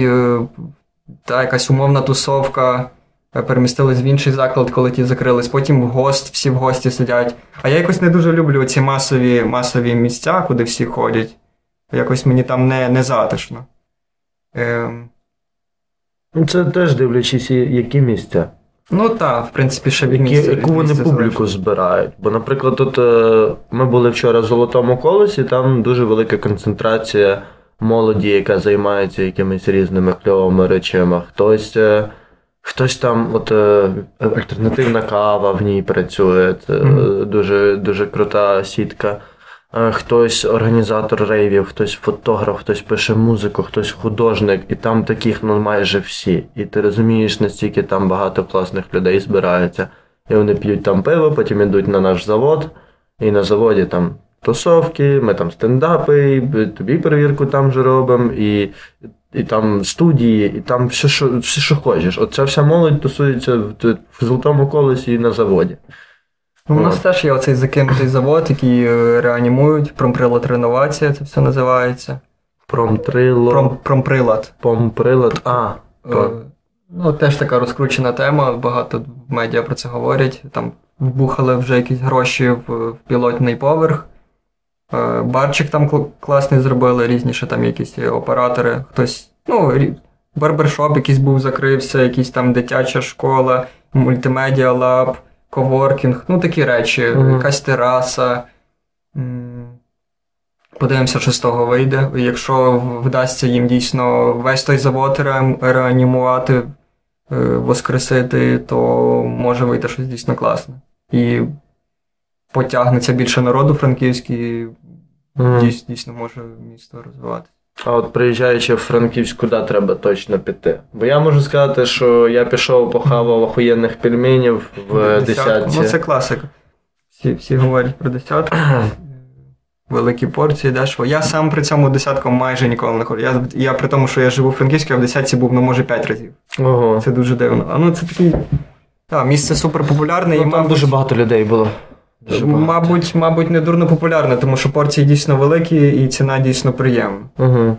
та, якась умовна тусовка перемістились в інший заклад, коли ті закрились. Потім в гост, всі в гості сидять. А я якось не дуже люблю ці масові масові місця, куди всі ходять. Якось мені там не не затишно. Ем... Це теж дивлячись, які місця. Ну так, в принципі, ще від місця. Яку вони публіку залежить. збирають. Бо, наприклад, тут е, ми були вчора в Золотому колесі, там дуже велика концентрація молоді, яка займається якимись різними кльовими речами. Хтось. Хтось там, от е, альтернативна кава в ній працює, це mm-hmm. дуже дуже крута сітка. Е, хтось організатор рейвів, хтось фотограф, хтось пише музику, хтось художник, і там таких ну майже всі. І ти розумієш, настільки там багато класних людей збирається. І вони п'ють там пиво, потім йдуть на наш завод, і на заводі там тусовки, ми там стендапи, тобі перевірку там же робимо. І і там студії, і там все, що все, що хочеш. Оця вся молодь тусується в, в золотому колесі і на заводі. Ну, У нас теж є оцей закинутий завод, який е, реанімують, промприлад реновація, це все називається. Промтрило. Пром, промприлад. Промприлад, а. Е, ну, Теж така розкручена тема, багато медіа про це говорять. Там вбухали вже якісь гроші в пілотний поверх. Е, барчик там класний зробили, різні ще там якісь оператори. Хтось, ну, барбершоп якийсь був закрився, якийсь там дитяча школа, мультимедіа лаб, коворкінг, ну такі речі, mm-hmm. якась тераса. Подивимося, що з того вийде. Якщо вдасться їм дійсно весь той завод реанімувати, е, воскресити, то може вийти щось дійсно класне. І потягнеться більше народу франківський, mm. дійсно, дійсно може місто розвиватися. А от приїжджаючи в Франківськ, куди треба точно піти? Бо я можу сказати, що я пішов похавав охуєнних пельменів в десятці. Ну, це класика. Всі всі говорять про десятку. Великі порції, дешево. Я сам при цьому десятку майже ніколи не ходжу. Я я при тому, що я живу в Франківську, а в десятці був, ну, може, п'ять разів. Ого. Це дуже дивно. А ну це такий. Так, місце супер популярне. Ну, і, там мабуть... дуже багато людей було. Мабуть, мабуть, не дурно популярне, тому що порції дійсно великі і ціна дійсно приємна. Угу.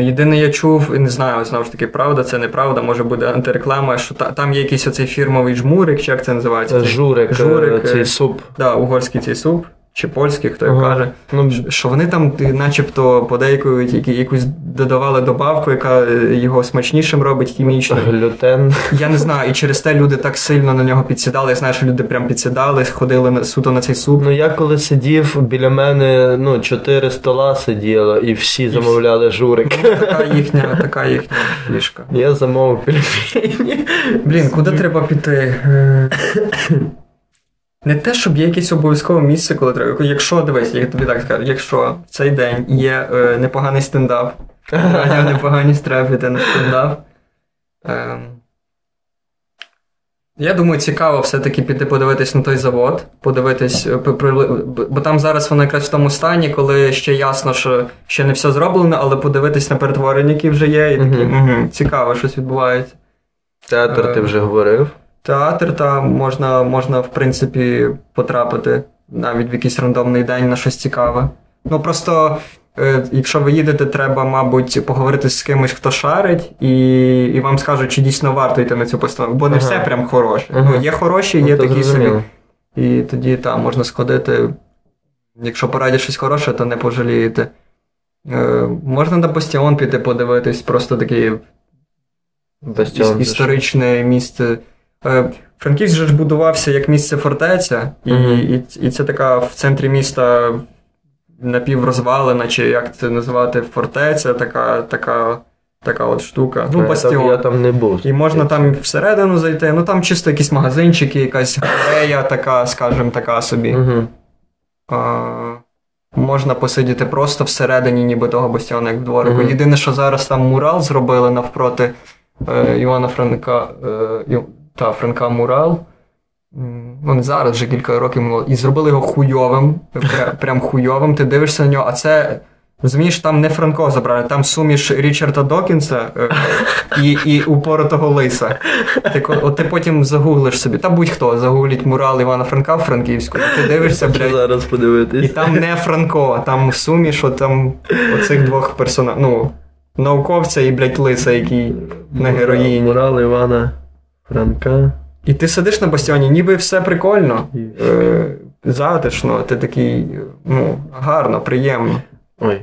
Єдине, я чув, і не знаю, знову ж таки, правда, це неправда, може буде антиреклама, що та, там є якийсь оцей фірмовий жмурик, чи як це називається? Журик, Журик цей суп. Так, да, угорський цей суп чи польський, хто ага. каже, ну, що вони там начебто подейкують якусь додавали добавку, яка е, його смачнішим робить хімічно. Глютен. Я не знаю, і через те люди так сильно на нього підсідали. Я знаю, що люди прям підсідали, ходили на суто на цей суп. Ну я коли сидів, біля мене ну, чотири стола сиділо, і всі замовляли журик. Ну, така їхня, така їхня фішка. Я замовив пельмені. Блін, куди треба піти? Не те, щоб є якесь обов'язкове місце, коли треба. Якщо дивись, я тобі так скажу, якщо в цей день є е, непоганий стендап, непогані стрефіти на стендап. Е, я думаю, цікаво все-таки піти подивитись на той завод, подивитись, е, бо там зараз воно якраз в тому стані, коли ще ясно, що ще не все зроблено, але подивитись на перетворення, які вже є, і такі, угу, цікаво, щось відбувається. Театр ти вже говорив театр, та можна, можна, в принципі, потрапити навіть в якийсь рандомний день на щось цікаве. Ну просто. Е, якщо ви їдете, треба, мабуть, поговорити з кимось, хто шарить, і і вам скажуть, чи дійсно варто йти на цю постановку. Бо не ага. все прям хороше. Ага. Ну, Є хороші, є ну, такі собі. І тоді там можна сходити. Якщо порадять щось хороше, то не пожалієте. Е, можна на Бастіон піти подивитись, просто такий історичне місце. Е, Франківськ же ж будувався як місце фортеця, і, Мгм. і, і це така в центрі міста напіврозвалена, чи як це називати, фортеця, така, така, така от штука. Ну, бастіон. я там не був. І можна там всередину зайти. Ну там чисто якісь магазинчики, якась галерея така, скажімо, така собі. Угу. А, можна посидіти просто всередині, ніби того бастіону, як в дворику. Мгм. Єдине, що зараз там мурал зробили навпроти е, Івана Франка, е, та, Франка Мурал. Ну, не зараз, вже кілька років минуло. І зробили його хуйовим. Прям хуйовим. Ти дивишся на нього, а це. Розумієш, там не Франко забрали, там суміш Річарда Докінса е, і, і упоротого лиса. Ти, ко- от ти потім загуглиш собі, та будь-хто загугліть мурал Івана Франка в Франківську, ти дивишся, блядь, зараз і там не Франко, а там суміш от там оцих двох персонажів. Ну, науковця і, блядь, лиса, який на героїні. Мурал Івана Франка. І ти сидиш на бастіоні, ніби все прикольно, е, затишно, ти такий, ну, гарно, приємно. Ой,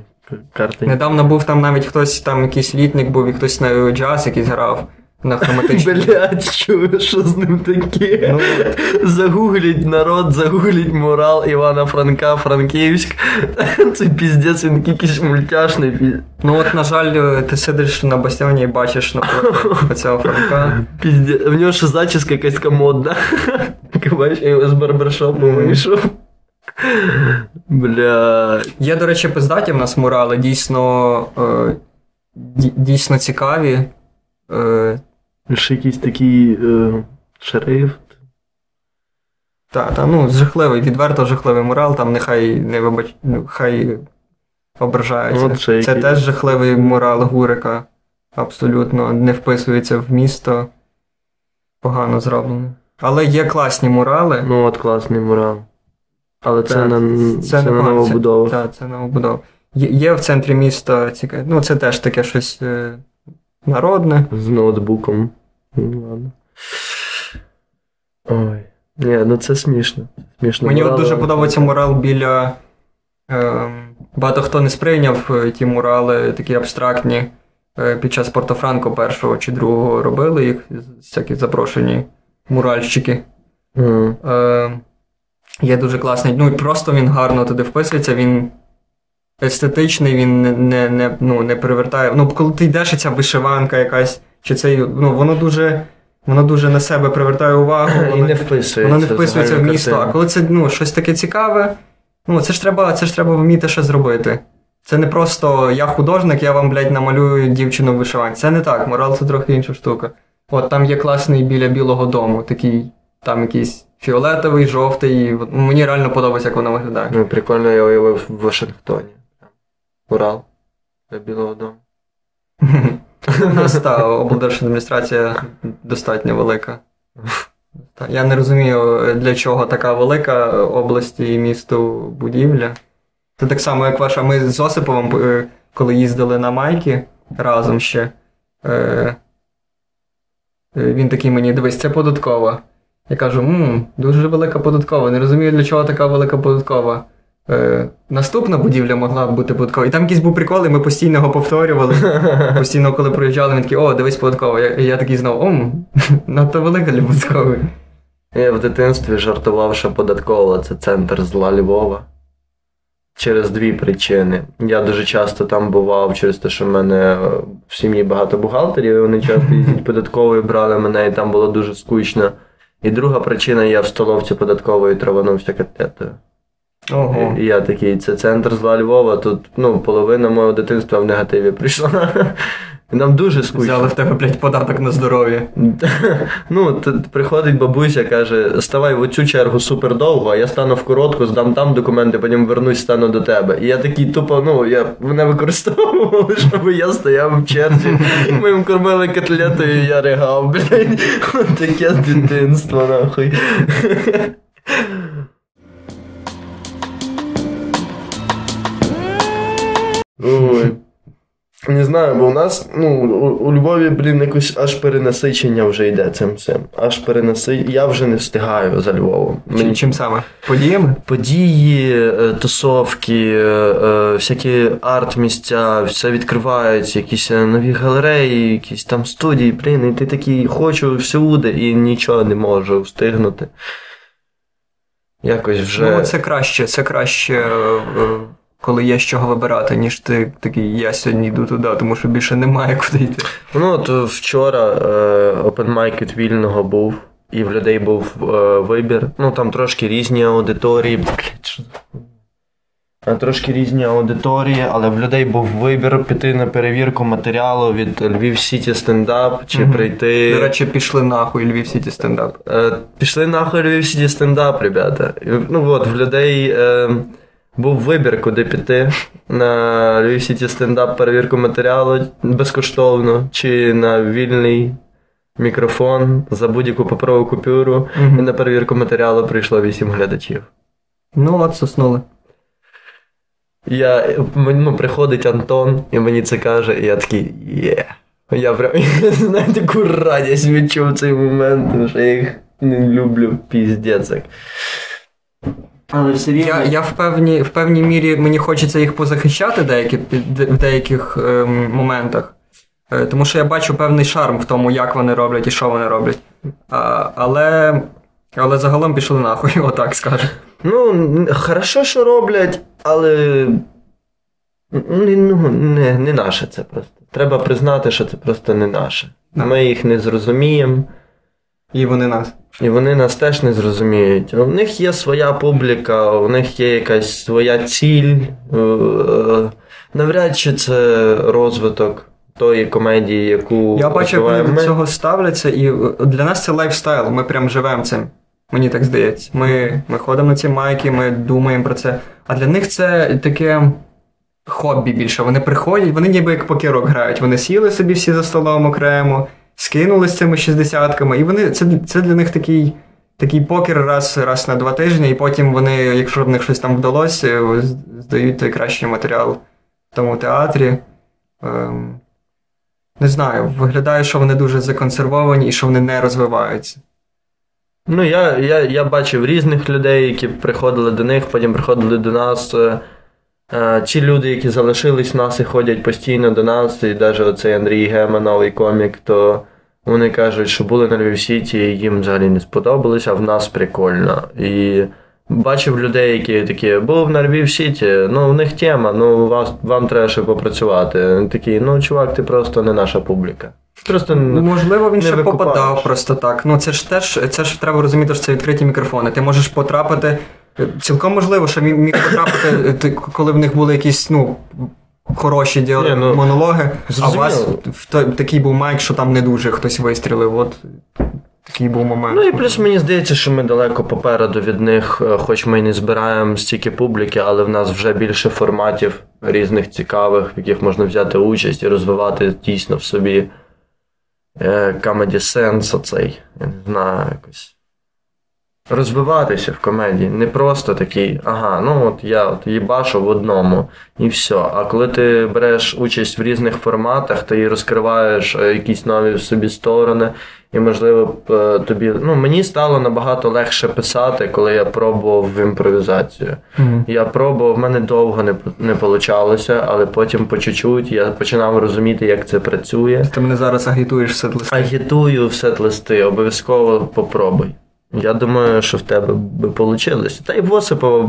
карти. Недавно був там навіть хтось, там якийсь літник був, і хтось на джаз якийсь грав на хроматичній. Блять, чую, що з ним таке. Ну, Загугліть народ, загугліть мурал Івана Франка, Франківськ. Це піздець, він якийсь мультяшний. пі- ну от, на жаль, ти сидиш на бастіоні і бачиш напроти цього Франка. Піздець. В нього ще зачіска якась така модна. Ти бачиш, я з барбершопу вийшов. Бля. Є, до речі, пиздаті в нас мурали, дійсно, е, дійсно цікаві. Е, Ще якийсь такий е, шрифт. та, та, ну, жахливий, відверто жахливий мурал, там нехай не вибач, ну, хай ображаються. От ще Це який. теж жахливий мурал Гурика. Абсолютно не вписується в місто. Погано зроблено. Але є класні мурали. Ну от класний мурал. Але це, Так, на, це, на новобудову. Так, це новобудова. Є, є в центрі міста цікаве. Ну, це теж таке щось е, народне. З ноутбуком. Ну, ладно. Ой. Ні, ну це смішно. Смішно. Мені от Мурали- дуже подобається мурал біля. Е, багато хто не сприйняв е, ті мурали, такі абстрактні. Е, під час Портофранко першого чи другого робили їх, всякі запрошені муральщики. Мгм. Е, є дуже класний. Ну і просто він гарно туди вписується, він естетичний, він не, не, не, ну, не привертає. Ну, коли ти йдеш, і ця вишиванка якась, чи цей, ну, воно дуже. Воно дуже на себе привертає увагу. І Воно, не вписується. воно не вписується в місто. А коли це ну, щось таке цікаве, ну це ж треба, це ж треба вміти ще зробити. Це не просто я художник, я вам, блядь, намалюю дівчину в вишиванці. Це не так, морал це трохи інша штука. От там є класний біля Білого дому, такий, там якийсь фіолетовий, жовтий. От, ну, Мені реально подобається, як воно виглядає. Ну, прикольно я уявив в Вашингтоні. Урал. Для Білого дому. У нас та облдержадміністрація достатньо велика. Я не розумію, для чого така велика області і місту будівля. Це так само, як ваша. Ми з Осиповим, е, коли їздили на майки разом ще. Е, е, він такий мені, дивись, це податкова. Я кажу, мм, дуже велика податкова. Не розумію, для чого така велика податкова. Е, наступна будівля могла б бути податкова. І там якийсь був прикол, і ми постійно його повторювали. Постійно, коли проїжджали, він такий, о, дивись податкова. Я, я такий знав, ом, надто велика для податкової. Я в дитинстві жартував, що податкова це центр зла Львова. Через дві причини. Я дуже часто там бував через те, що в мене е, в сім'ї багато бухгалтерів, і вони часто їздять податковою, брали мене, і там було дуже скучно. І друга причина, я в столовці податкової траванувся котлетою. Ого. І я такий, це центр зла Львова, тут ну, половина мого дитинства в негативі прийшла. Нам дуже скучно. Взяли в тебе, блядь, податок на здоров'я. Ну, т- приходить бабуся, каже: ставай в оцю чергу супер довго, а я стану в коротку, здам там документи, потім вернусь, стану до тебе. І я такий тупо, ну, я мене використовували, щоб я стояв в черзі. Ми їм кормили котлетою, і я ригав, блядь. Таке дитинство, нахуй. Не знаю, бо у нас, ну, у, Львові, блін, якось аж перенасичення вже йде цим всім. Аж перенасичення. Я вже не встигаю за Львовом. Чим, чим саме? Подіями? Події, е, тусовки, е, е, всякі арт-місця, все відкривається, якісь нові галереї, якісь там студії, блін, і ти такий хочу всюди і нічого не можу встигнути. Якось вже. Ну, це краще, це краще. Е, е, Коли є з чого вибирати, ніж ти такий, я сьогодні йду туди, тому що більше немає куди йти. Ну, от вчора е, від вільного був, і в людей був е, вибір. Ну, там трошки різні аудиторії. Е, Трошки різні аудиторії, але в людей був вибір піти на перевірку матеріалу від Львів Сіті стендап чи Мгм. прийти. До речі, пішли нахуй Львів Сіті стендап. Е, Пішли нахуй Львів Сіті стендап, ребята. Ну от, в людей е, був вибір, куди піти. На Львів Сіті стендап перевірку матеріалу безкоштовно, чи на вільний мікрофон за будь-яку паперову купюру. Мгм. І на перевірку матеріалу прийшло 8 глядачів. Ну, от соснули. Я, ну, приходить Антон і мені це каже, і я такий є. Я прям знаю, таку радість відчув цей момент, тому що я їх не люблю піздець. Але все рівно. Я, я в, певній, в певній мірі мені хочеться їх позахищати деякі, в деяких ем, моментах. Е, Тому що я бачу певний шарм в тому, як вони роблять і що вони роблять. А, але, але загалом пішли нахуй, отак скажу. Ну, хорошо, що роблять, але не, ну, не, не наше це просто. Треба признати, що це просто не наше. Ми їх не зрозуміємо. І вони нас. І вони нас теж не зрозуміють. У них є своя публіка, у них є якась своя ціль. Е, Навряд чи це розвиток тої комедії, яку Я бачу, як вони до цього ставляться, і е, для нас це lifestyle, ми прям живемо цим. Мені так здається. Ми, ми ходимо на ці майки, ми думаємо про це. А для них це таке хобі більше. Вони приходять, вони ніби як покерок грають. Вони сіли собі всі за столом окремо, скинули з цими шістдесятками, і вони це, це для них такий. Такий покер раз, раз на два тижні, і потім вони, якщо в них щось там вдалося, здають той кращий матеріал в тому театрі. Ем, не знаю, виглядає, що вони дуже законсервовані і що вони не розвиваються. Ну, я, я, я бачив різних людей, які приходили до них, потім приходили до нас. Е, е, Ті люди, які залишились в нас і ходять постійно до нас, і навіть оцей Андрій Гема, новий комік, то вони кажуть, що були на Львів Сіті, і їм взагалі не сподобалось, а в нас прикольно. І бачив людей, які такі, був на Львів Сіті, ну в них тема, ну вас, вам треба ще попрацювати. Такі, ну чувак, ти просто не наша публіка. Просто Ну, можливо, він ще викупаєш. попадав просто так. Ну, це ж теж це ж треба розуміти, що це відкриті мікрофони. Ти можеш потрапити. Цілком можливо, що міг потрапити, коли в них були якісь, ну. Хороші діали Ні, ну, монологи, а у вас в той- такий був майк, що там не дуже хтось вистрілив. От такий був момент. Ну і плюс мені здається, що ми далеко попереду від них, е, хоч ми й не збираємо стільки публіки, але в нас вже більше форматів різних цікавих, в яких можна взяти участь і розвивати дійсно в собі comedy sense оцей, я не знаю, якось. Розвиватися в комедії. Не просто такий, ага, ну от я от їбашу в одному і все. А коли ти береш участь в різних форматах, ти розкриваєш е, якісь нові в собі сторони, і, можливо, е, тобі. Ну, мені стало набагато легше писати, коли я пробував в імпровізацію. Мгм. Я пробував, в мене довго не, не получалося, але потім по чуть-чуть я починав розуміти, як це працює. Ти мене зараз агітуєш все листи. Агітую в сет-листи, обов'язково попробуй. Я думаю, що в тебе би вийшло. Та й в Осипова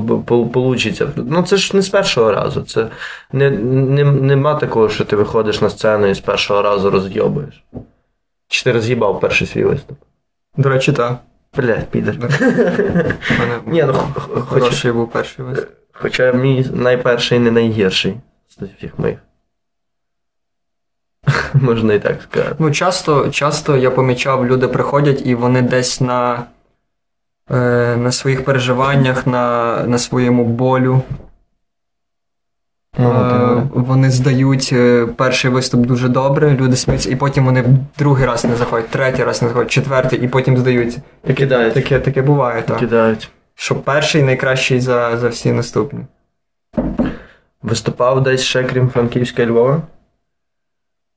вийде. Ну це ж не з першого разу. Це не, не, нема такого, що ти виходиш на сцену і з першого разу розйобуєш. Чи ти роз'їбав перший свій виступ? До речі, так. Блядь, підер. Ні, ну, хороший був перший виступ. Хоча мій найперший не найгірший з всіх моїх. Можна і так сказати. Ну, часто, часто я помічав, люди приходять і вони десь на, на своїх переживаннях, на, на своєму болю. Ну, Е, вони здають е, перший виступ дуже добре, люди сміються, і потім вони другий раз не заходять, третій раз не заходять, четвертий, і потім здаються. І кидають. Таке, таке буває, так. Кидають. Що перший найкращий за, за всі наступні. Виступав десь ще, крім Франківська і Львова?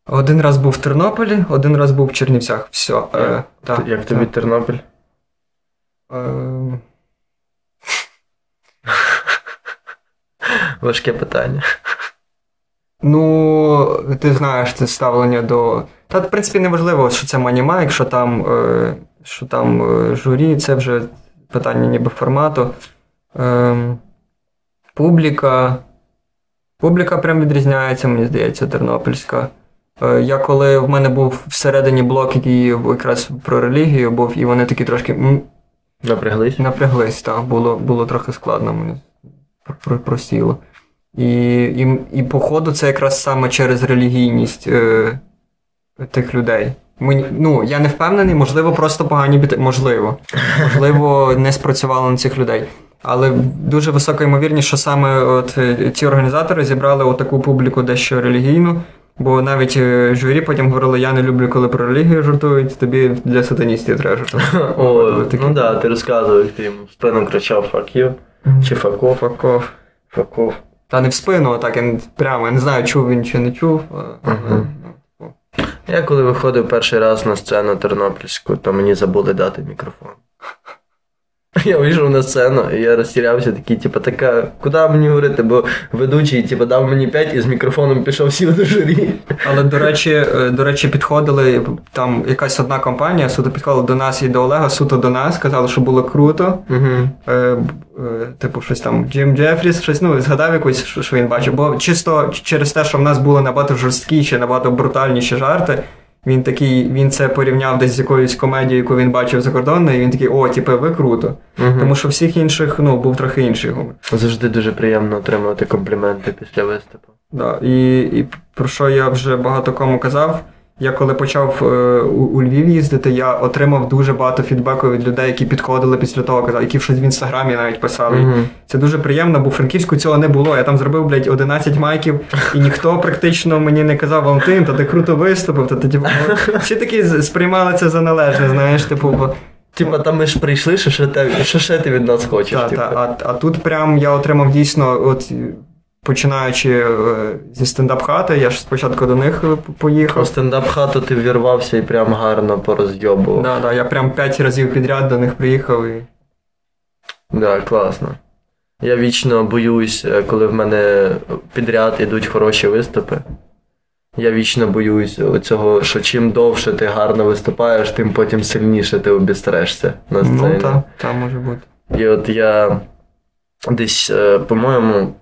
Один раз був в Тернополі, один раз був в Чернівцях. Все. Е, Як, так, як тобі Тернопіль? Е, Важке питання. Ну, ти знаєш, це ставлення до. Та, в принципі, неважливо, що це манімайк, що там, е, що там е, журі, це вже питання ніби формату. Публіка. Публіка прям відрізняється, мені здається, тернопільська. Я коли в мене був всередині блок, який якраз про релігію був, і вони такі трошки Напряглись? напряглись, так, було, було трохи складно мені про- просіло. І, і, і походу, це якраз саме через релігійність е, тих людей. Мені, ну, я не впевнений, можливо, просто погані біти. Можливо. Можливо, не спрацювало на цих людей. Але дуже висока ймовірність, що саме от е, ці організатори зібрали таку публіку дещо релігійну. Бо навіть е, журі потім говорили, я не люблю, коли про релігію жартують, тобі для сатаністів треба жартувати. О, ну да, ти розказував, як ти йому в спину кричав fuck you, чи fuck off, Факов. fuck off. Та не в спину, а так я прямо. Я не знаю, чув він чи не чув. ну, Я коли виходив перший раз на сцену тернопільську, то мені забули дати мікрофон. Я вийшов на сцену, і я розтірявся такий, типу, така, куди мені говорити, бо ведучий, типу, дав мені 5 і з мікрофоном пішов сів до журі. Але до речі, е, до речі, підходили там якась одна компанія, суто підходила до нас і до Олега, суто до нас, казали, що було круто. Угу. Е, е, типу, щось там Джим Джефріс, щось ну згадав якось, що що він бачив. Бо чисто через те, що в нас були набагато жорсткіші, набагато брутальніші жарти. Він такий, він це порівняв десь з якоюсь комедією, яку він бачив за кордоном, і він такий, о, типу, ви круто. Угу. Тому що всіх інших ну, був трохи інший гумор. Завжди дуже приємно отримувати компліменти після виступу. Да. І, і про що я вже багато кому казав. Я коли почав е, у, у Львів їздити, я отримав дуже багато фідбеку від людей, які підходили після того, казали, які щось в інстаграмі навіть писали. Мгм. Це дуже приємно, бо в Франківську цього не було. Я там зробив, блядь, 11 майків, і ніхто практично мені не казав, Валентин, та ти круто виступив, та ти типу. Всі такі сприймали це за належне, знаєш, типу, бо Типа, там ми ж прийшли, що ще, те, що ще ти від нас хочеш? Та, типу? та, а, а тут прям я отримав дійсно, от починаючи е, зі стендап-хати, я ж спочатку до них е, У поїхав. стендап-хату ти вірвався і прям гарно порозйобував. Да, да, я прям п'ять разів підряд до них приїхав і. Да, класно. Я вічно боюсь, е, коли в мене підряд ідуть хороші виступи. Я вічно боюсь цього, що чим довше ти гарно виступаєш, тим потім сильніше ти обістрешся на сцені. Ну, так, та, може бути. І от я десь, по-моєму,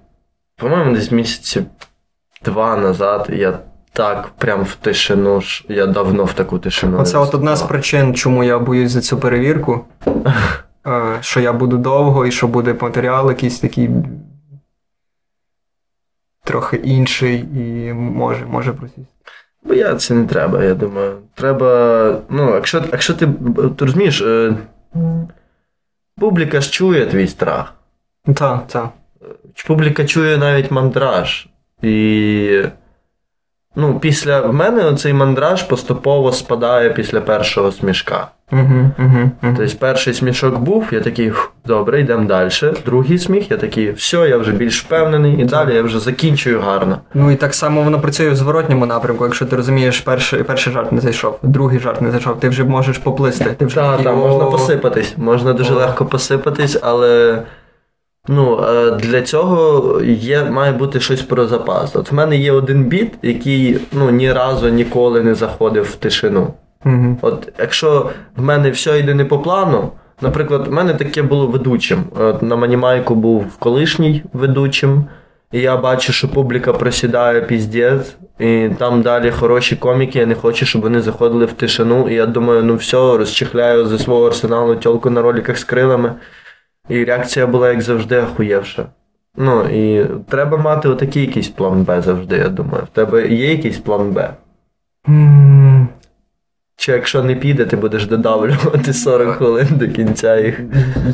по-моєму, десь місяці два назад я так прям в тишину. Я давно в таку тишину. Оце от одна з причин, чому я боюсь за цю перевірку. Е, Що я буду довго і що буде матеріал якийсь такий трохи інший і може, може просісти. Боятися не треба, я думаю. Треба. Ну, якщо, якщо ти, ти розумієш, е, публіка ж чує твій страх. Так, так. Публіка чує навіть мандраж. І. Ну, після в мене цей мандраж поступово спадає після першого смішка. Угу, угу, угу. Тобто перший смішок був, я такий, добре, йдемо далі. Другий сміх, я такий, все, я вже більш впевнений, і далі я вже закінчую гарно. Ну і так само воно працює в зворотньому напрямку. Якщо ти розумієш, перший, перший жарт не зайшов, другий жарт не зайшов, ти вже можеш поплисти. Ти вже Так, такий, так, «О». можна посипатись, можна дуже О. легко посипатись, але ну, е, для цього є, має бути щось про запас. От в мене є один біт, який ну, ні разу ніколи не заходив в тишину. Мгм. От якщо в мене все йде не по плану, наприклад, в мене таке було ведучим. От на Манімайку був колишній ведучим, і я бачу, що публіка просідає піздець, і там далі хороші коміки, я не хочу, щоб вони заходили в тишину. І я думаю, ну все, розчехляю зі свого арсеналу тьолку на роликах з крилами. І реакція була, як завжди, ахуєвша. Ну і треба мати отакий якийсь план Б завжди, я думаю. В тебе є якийсь план Б? М, Чи якщо не піде, ти будеш додавлювати 40 хвилин до кінця їх.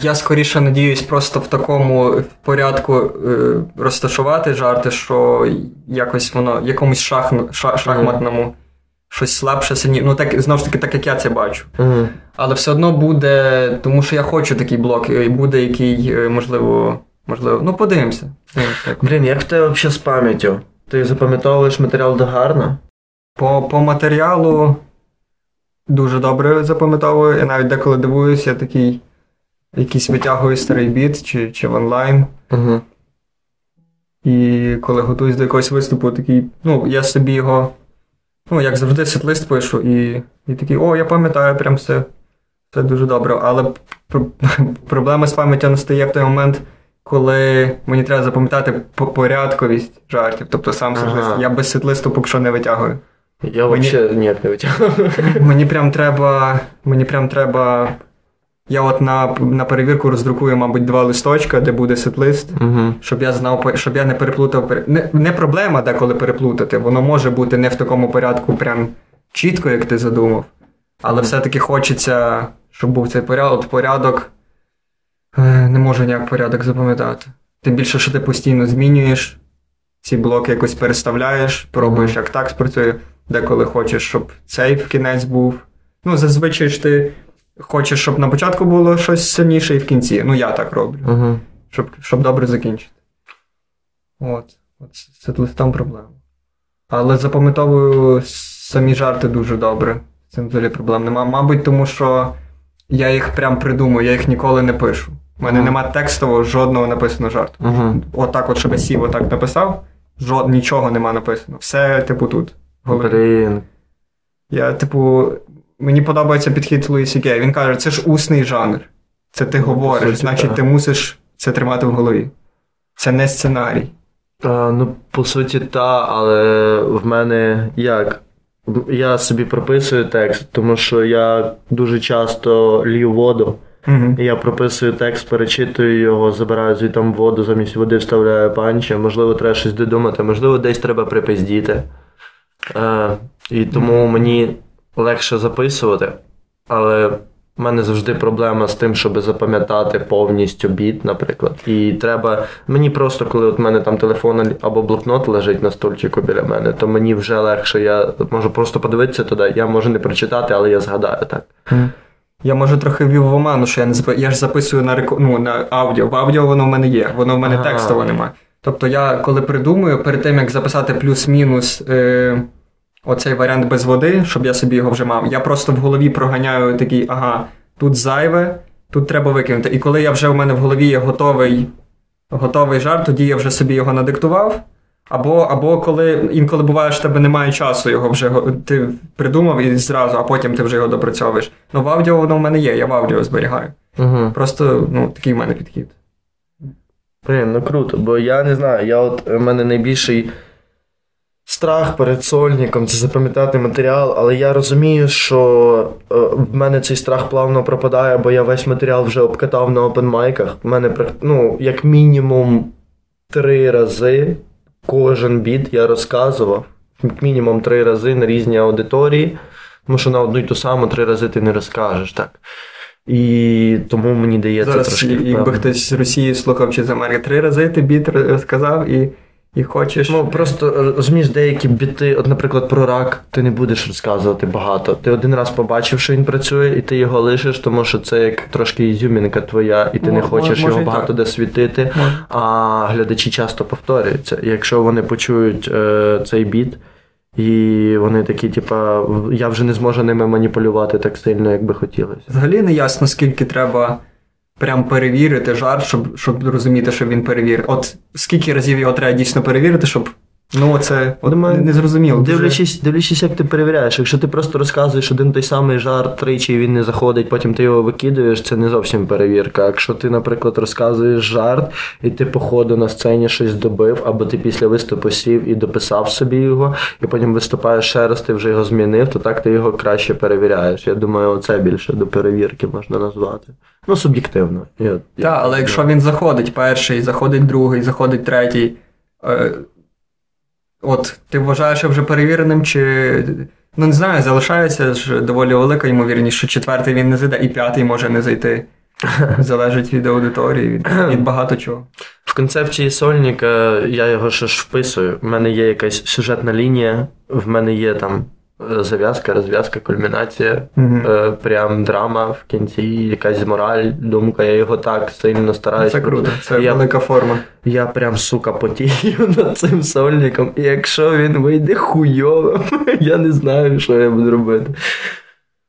Я скоріше надіюсь просто в такому порядку е, розташувати жарти, що якось воно якомусь шахну, ша, шахматному щось слабше сині. Ну так знову ж таки, так як я це бачу. Угу. Але все одно буде, тому що я хочу такий блок, і буде який, е, можливо, можливо. Ну, подивимося. Подивимося. Блін, як в тебе взагалі з пам'яттю? Ти запам'ятовуєш матеріал догарно? По, по матеріалу дуже добре запам'ятовую. Я навіть деколи дивуюся, я такий якийсь витягую старий біт чи, чи в онлайн. Угу. І коли готуюсь до якогось виступу, такий, ну, я собі його, ну, як завжди, сетлист пишу, і, і такий, о, я пам'ятаю, прям все. Це дуже добре. Але проблема з пам'яттю настає в той момент, коли мені треба запам'ятати порядковість жартів. Тобто сам ага. я без сетлисту поки що не витягую. Я мені... взагалі ніяк не витягую. Мені прям треба. Мені прям треба. Я от на на перевірку роздрукую, мабуть, два листочка, де буде сетлист, угу. щоб я знав, щоб я не переплутав. Не, не проблема деколи переплутати, воно може бути не в такому порядку, прям чітко, як ти задумав. Але все-таки хочеться, щоб був цей порядок. порядок. Е, не можу ніяк порядок запам'ятати. Тим більше, що ти постійно змінюєш, ці блоки якось переставляєш, пробуєш, як так спрацює, деколи хочеш, щоб цей в кінець був. Ну, зазвичай ж ти хочеш, щоб на початку було щось сильніше і в кінці. Ну, я так роблю. uh Щоб щоб добре закінчити. От. От Це там проблема. Але запам'ятовую самі жарти дуже добре. З цим взагалі проблем нема. Мабуть, тому що я їх прям придумую, я їх ніколи не пишу. У мене uh нема текстового жодного написаного жарту. uh Отак, от, щоб я сів, отак написав, жод, нічого нема написано. Все, типу, тут. Блін. Я, типу, мені подобається підхід Луїсі Гей. Він каже, це ж усний жанр. Це ти ну, говориш, суті, значить, так. ти мусиш це тримати в голові. Це не сценарій. А, Ну, по суті, та, але в мене як? Я собі прописую текст, тому що я дуже часто лію воду. Uh-huh. Я прописую текст, перечитую його, забираю звідти воду, замість води вставляю панчі. Можливо, треба щось додумати, можливо, десь треба припиздіти. Е, І тому мені легше записувати, але у мене завжди проблема з тим, щоб запам'ятати повністю біт, наприклад. І треба. Мені просто, коли от в мене там телефон або блокнот лежить на стульчику біля мене, то мені вже легше. Я можу просто подивитися туди. Я можу не прочитати, але я згадаю так. Я може трохи ввів в оману, що я не зап... я ж записую на реку... ну, на аудіо. В аудіо воно в мене є, воно в мене ага. текстово немає. Тобто я коли придумую, перед тим як записати плюс-мінус. Е оцей варіант без води, щоб я собі його вже мав. Я просто в голові проганяю такий, ага, тут зайве, тут треба викинути. І коли я вже в мене в голові є готовий готовий жарт, тоді я вже собі його надиктував. Або або коли інколи буває, що тебе немає часу, його вже ти придумав і зразу, а потім ти вже його допрацьовуєш. Ну в аудіо воно в мене є, я в аудіо зберігаю. Угу. Просто ну, такий в мене підхід. Блін, ну круто, бо я не знаю, я от у мене найбільший страх перед сольником це запам'ятати матеріал, але я розумію, що е, в мене цей страх плавно пропадає, бо я весь матеріал вже обкатав на опенмайках. У мене ну, як мінімум три рази кожен біт я розказував. Як мінімум три рази на різні аудиторії, тому що на одну й ту саму три рази ти не розкажеш так. І тому мені дається Зараз, трошки. Якби хтось з Росії слухав чи з Америки три рази ти біт розказав і і хочеш. Ну просто е, розумієш, деякі біти, от, наприклад, про рак, ти не будеш розказувати багато. Ти один раз побачив, що він працює, і ти його лишиш, тому що це як трошки ізюмінка твоя, і ти М- не хочеш може, його багато де світити. А глядачі часто повторюються. Якщо вони почують е, цей біт, і вони такі, типа, я вже не зможу ними маніпулювати так сильно, як би хотілося. Взагалі не ясно, скільки треба прям перевірити жарт, щоб щоб розуміти, що він перевірив. От скільки разів його треба дійсно перевірити, щоб. Ну, це Думаю, не зрозуміло. Дивлячись, дивлячись, як ти перевіряєш. Якщо ти просто розказуєш один той самий жарт тричі, і він не заходить, потім ти його викидуєш, це не зовсім перевірка. Якщо ти, наприклад, розказуєш жарт, і ти, по ходу на сцені щось добив, або ти після виступу сів і дописав собі його, і потім виступаєш ще раз, ти вже його змінив, то так ти його краще перевіряєш. Я думаю, це більше до перевірки можна назвати. Ну, суб'єктивно. Так, але якщо він заходить перший, заходить другий, заходить третій. От ти вважаєш вже перевіреним, чи. Ну, не знаю, залишається ж доволі велика ймовірність, що четвертий він не зайде, і п'ятий може не зайти. Залежить від аудиторії, від від багато чого. В концепції сольника я його ще ж вписую. В мене є якась сюжетна лінія, в мене є там зав'язка, розв'язка, кульмінація, е, прям драма в кінці, якась мораль, думка, я його так сильно стараюся. Це круто, це я, велика форма. я прям, сука, потію над цим сольником, і якщо він вийде хуйовим, я не знаю, що я буду робити.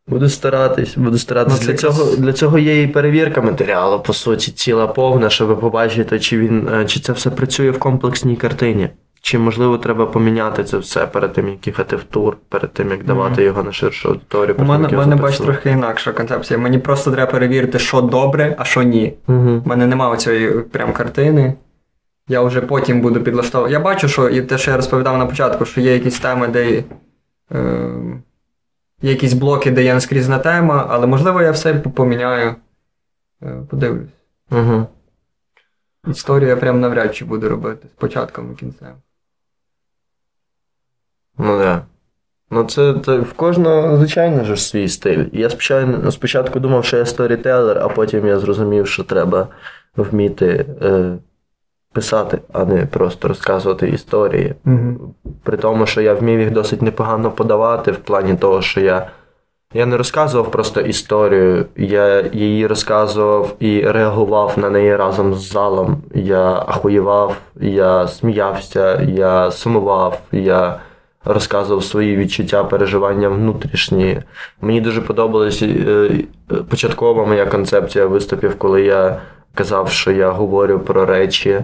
Буду старатись, буду старатись. Ну, Для цього, для цього є і перевірка матеріалу, по суті, ціла повна, щоб побачити, чи він е, чи це все працює в комплексній картині. Чи можливо треба поміняти це все перед тим, як їхати в тур, перед тим, як давати його на ширшу аудиторію. У мене, мене його бач записувати. трохи інакша концепція. Мені просто треба перевірити, що добре, а що ні. У мене немає цієї прям картини. Я вже потім буду підлаштовувати. Я бачу, що і те, що я розповідав на початку, що є якісь теми, де е, є якісь блоки, де є наскрізна тема, але можливо я все поміняю. Е, подивлюсь. Мгм. Історію я прям навряд чи буду робити з початком і кінцем. Ну да. Ну, це, це в кожного, звичайно ж, свій стиль. Я спочатку, спочатку думав, що я сторітелер, а потім я зрозумів, що треба вміти е, писати, а не просто розказувати історії. Угу. При тому, що я вмів їх досить непогано подавати, в плані того, що я. Я не розказував просто історію, я її розказував і реагував на неї разом з залом. Я ахуєвав, я сміявся, я сумував, я розказував свої відчуття, переживання внутрішні. Мені дуже подобалась е, початкова моя концепція виступів, коли я казав, що я говорю про речі,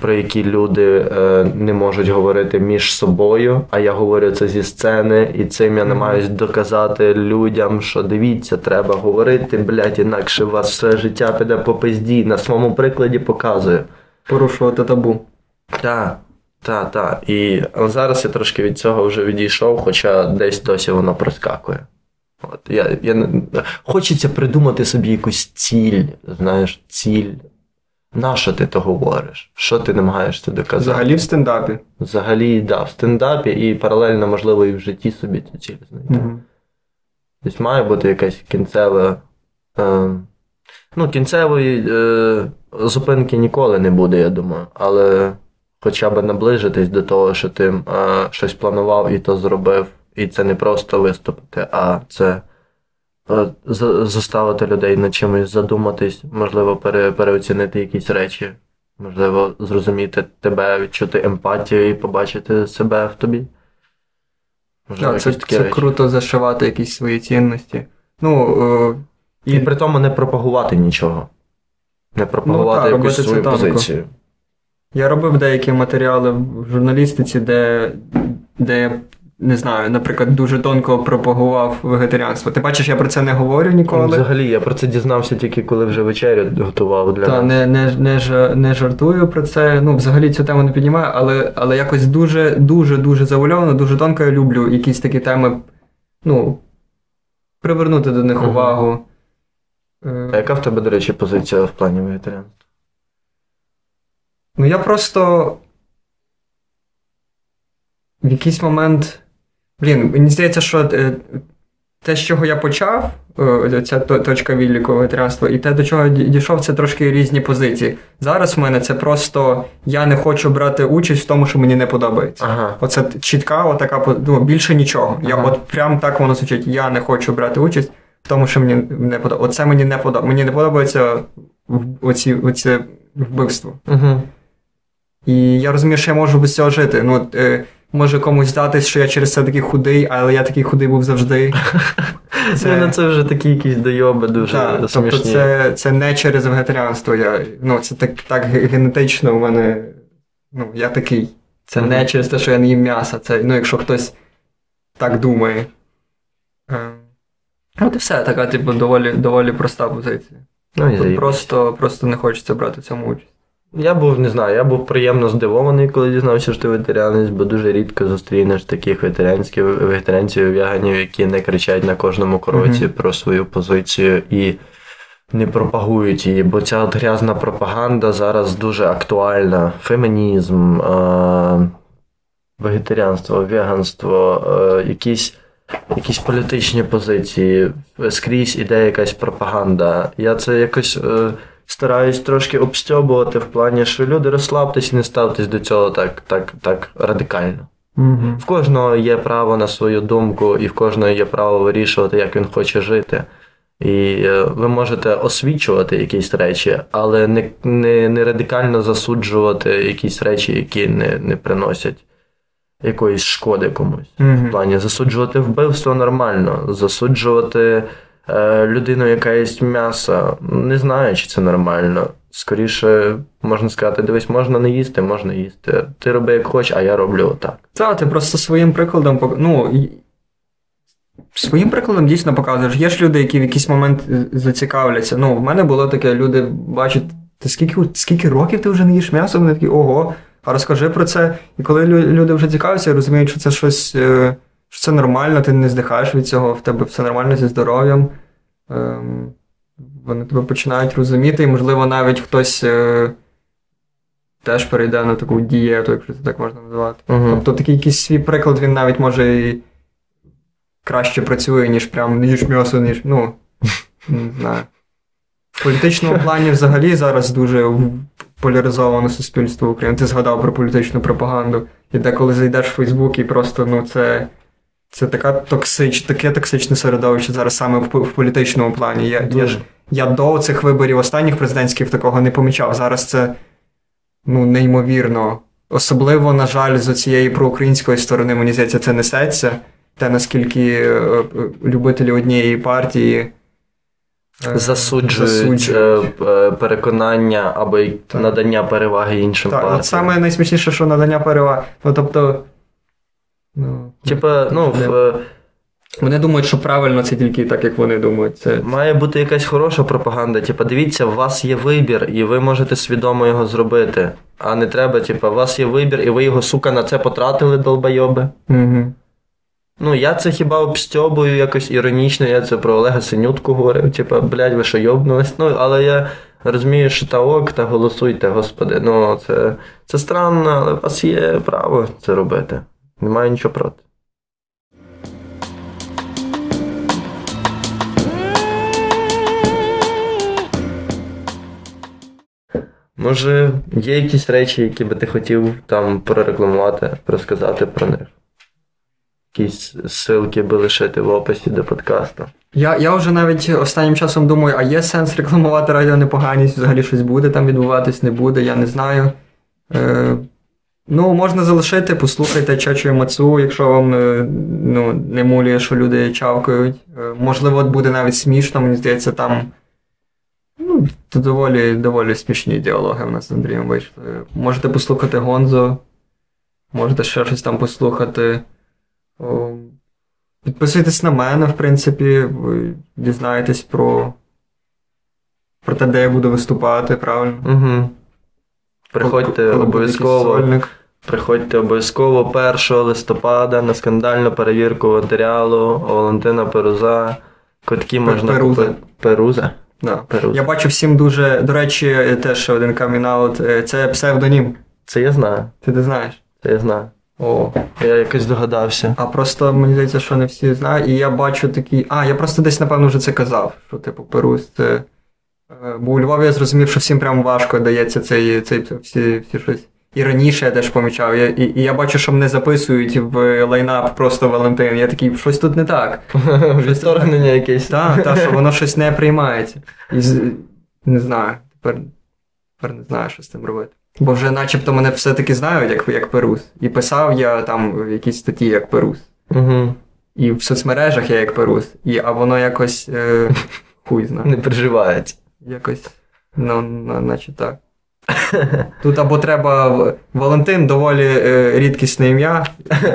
про які люди е, не можуть говорити між собою, а я говорю це зі сцени, і цим я намагаюсь доказати людям, що дивіться, треба говорити, блядь, інакше у вас все життя піде по пизді. На своєму прикладі показую. Порушувати табу. Так, так, так. І але зараз я трошки від цього вже відійшов, хоча десь досі воно проскакує. От, я, я, Хочеться придумати собі якусь ціль, знаєш, ціль. На що ти то говориш? Що ти намагаєшся доказати? Взагалі в стендапі. Взагалі, да, в стендапі і паралельно, можливо, і в житті собі цю ціль знайти. Угу. Тобто має бути якась кінцева. Е, ну, кінцевої е, зупинки ніколи не буде, я думаю. Але хоча б наближитись до того, що ти е, щось планував і то зробив. І це не просто виступити, а це е, заставити людей над чимось задуматись, можливо, пере, переоцінити якісь речі, можливо, зрозуміти тебе, відчути емпатію і побачити себе в тобі. Можливо, Так, це, такі це речі. круто зашивати якісь свої цінності. Ну, е, І при тому не пропагувати нічого. Не пропагувати Ну, так, якусь свою позицію. Я робив деякі матеріали в журналістиці, де, де я не знаю, наприклад, дуже тонко пропагував вегетаріанство. Ти бачиш, я про це не говорю ніколи. Взагалі, я про це дізнався тільки коли вже вечерю готував для Та не, не, не, не жартую про це. Ну, взагалі цю тему не піднімаю, але, але якось дуже, дуже, дуже завуальовано, дуже тонко я люблю якісь такі теми, ну, привернути до них увагу. А яка в тебе, до речі, позиція в плані вегетаріанства? Ну, я просто. В якийсь момент. Блін, мені здається, що е, те, з чого я почав, е, ця точка відліку вегетаріанства, і те, до чого я дійшов, це трошки різні позиції. Зараз в мене це просто я не хочу брати участь в тому, що мені не подобається. Ага. Оце чітка, отака ну, більше нічого. Я от прям так воно звучить. Я не хочу брати участь в тому, що мені не подобається. Оце мені не подобається. Мені не подобається оці, оце вбивство. Угу. І я розумію, що я можу без цього жити. Ну, е, може комусь здатись, що я через це такий худий, але я такий худий був завжди. Це... Ну, це вже такі якісь дойоби дуже Так, тобто це, це не через вегетаріанство. Я, ну, це так, так генетично у мене. Ну, я такий. Це не через те, що я не їм м'яса. Це, ну, якщо хтось так думає. Е, От і все, така, типу, доволі, доволі проста позиція. Ну, Тут просто, просто не хочеться брати в цьому участь. Я був, не знаю, я був приємно здивований, коли дізнався, що ти ветеріанець, бо дуже рідко зустрінеш таких ветеранських вегетаріанців, веганів, які не кричать на кожному кроці Мгм. про свою позицію і не пропагують її. Бо ця от грязна пропаганда зараз дуже актуальна. Фемінізм, е- вегетаріанство, веганство, е- якісь. Якісь політичні позиції, скрізь іде якась пропаганда. Я це якось е, стараюсь трошки обстьобувати в плані, що люди розслабтесь і не ставтесь до цього так, так, так радикально. Угу. В кожного є право на свою думку, і в кожного є право вирішувати, як він хоче жити. І е, ви можете освічувати якісь речі, але не не, не радикально засуджувати якісь речі, які не не приносять якоїсь шкоди комусь. Угу. В плані засуджувати вбивство нормально, засуджувати людину, яка їсть м'ясо, не знаю, чи це нормально. Скоріше, можна сказати, дивись, можна не їсти, можна їсти. Ти роби як хочеш, а я роблю отак. Так, ти просто своїм прикладом ну, своїм прикладом дійсно показуєш. Є ж люди, які в якийсь момент е, зацікавляться. Ну, в мене було таке, люди бачать, ти скільки, скільки років ти вже не їш м'ясо? Вони такі, ого, а розкажи про це. І коли люди вже цікавляться, розуміють, що це щось, е, що це нормально, ти не здихаєш від цього, в тебе все нормально зі здоров'ям. Ем, Вони тебе починають розуміти, і, можливо, навіть хтось е, теж перейде на таку дієту, якщо це так можна назвати. Угу. Тобто такий якийсь свій приклад, він навіть може і краще працює, ніж прям не їж м'ясо, ніж. Ну, не знаю. В політичному плані взагалі зараз дуже поляризовано суспільство України. Ти згадав про політичну пропаганду. І деколи зайдеш в Фейсбук і просто, ну, це. Це така токсич, таке токсичне середовище зараз саме в, в політичному плані. Я, я, ж- я до цих виборів останніх президентських такого не помічав. Зараз це ну, неймовірно. Особливо, на жаль, з цієї проукраїнської сторони, мені здається, це несеться. Те, наскільки е, е, любителі однієї партії е, Засуджують, засуджують. переконання або Так. надання переваги іншим Так, партіям. от саме найсмішніше, що надання переваги. Ну, тобто. Ну, Типа, ну, в, Вони думають, що правильно це тільки так, як вони думають. Це... має бути якась хороша пропаганда. Типа, дивіться, у вас є вибір, і ви можете свідомо його зробити. А не треба, типа, у вас є вибір, і ви його, сука, на це потратили, долбойоби. Угу. Ну, я це хіба обстьобую якось іронічно, я це про Олега Синютку говорив, типа, блядь, ви що йобнулись? Ну, але я розумію, що та ок, та голосуйте, господи. Ну, це, це странно, але у вас є право це робити. Немає нічого проти. Може, є якісь речі, які би ти хотів там прорекламувати, розказати про них? Якісь ссылки би лишити в описі до подкасту. Я, я вже навіть останнім часом думаю, а є сенс рекламувати радіо непоганість, взагалі щось буде там відбуватись, не буде, я не знаю. Е, ну, можна залишити, послухайте Чачу Мацу, якщо вам е, ну, не мулює, що люди чавкають. Е, можливо, буде навіть смішно, мені здається, там ну, доволі, доволі смішні діалоги в нас з Андрієм вийшли. Можете послухати Гонзо, можете ще щось там послухати. Підписуйтесь на мене, в принципі, дізнаєтесь про, про те, де я буду виступати, правильно? Угу. Приходьте обов'язково. Приходьте обов'язково 1 листопада на скандальну перевірку матеріалу Валентина Перуза. Квитки можна Перуза. купити. Перуза? Да. Перуза. Я бачу всім дуже. До речі, теж один камінаут. Це псевдонім. Це я знаю. Ти не знаєш? Це я знаю. О. Я якось догадався. А просто мені здається, що не всі знають. І я бачу такі. А, я просто десь, напевно, вже це казав. Що, типу, Перус це. Е, Бо у Львові я зрозумів, що всім прям важко дається цей, цей всі, всі щось. І раніше я теж помічав. Я, і, і я бачу, що мене записують в лайнап просто Валентин. Я такий, щось тут не так. Відторгнення якесь. Так, так, що воно щось не приймається. І не знаю. Тепер, тепер не знаю, що з цим робити. Бо вже начебто мене все-таки знають, як, як Перус. І писав я там в якійсь статті як Перус. Угу. І в соцмережах я як Перус. І, а воно якось е, хуй знає. Не переживається. Якось, ну, наче так. Тут або треба Валентин доволі е, рідкісне ім'я.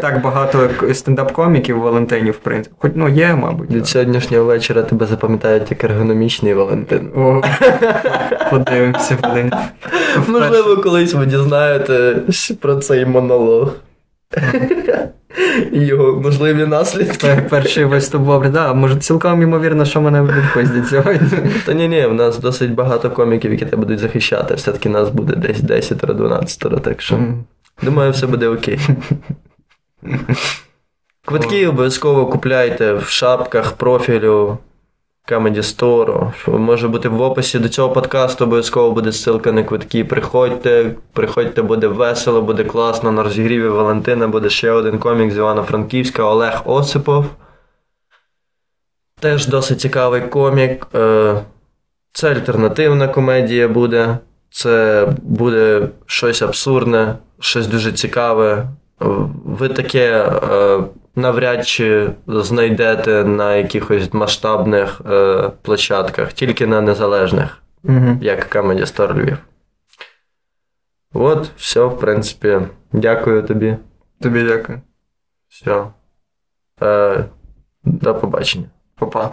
Так багато стендап-коміків Валентинів, в принципі. Хоч ну є, мабуть. Від сьогоднішнього вечора тебе запам'ятають як ергономічний Валентин. О, подивимося, блин. Можливо, колись ви дізнаєтесь про цей монолог. І його можливі наслідки. Перший виступ добре, да, може цілком ймовірно, що мене відпустять сьогодні. Та ні, ні, в нас досить багато коміків, які тебе будуть захищати. Все-таки нас буде десь 10-12, так що думаю, все буде окей. Квитки обов'язково купляйте в шапках профілю. Comedy Store, може бути в описі до цього подкасту, обов'язково буде ссылка на квитки. Приходьте, приходьте, буде весело, буде класно. На розігріві Валентина буде ще один комік з Івано-Франківська Олег Осипов. Теж досить цікавий комік. Е, Це альтернативна комедія буде. Це буде щось абсурдне, щось дуже цікаве. Ви таке е, навряд чи знайдете на якихось масштабних е, площадках, тільки на незалежних, Угу. як Comedy Store Львів. От, все, в принципі. Дякую тобі. Тобі дякую. Все. Е, до побачення. Па-па.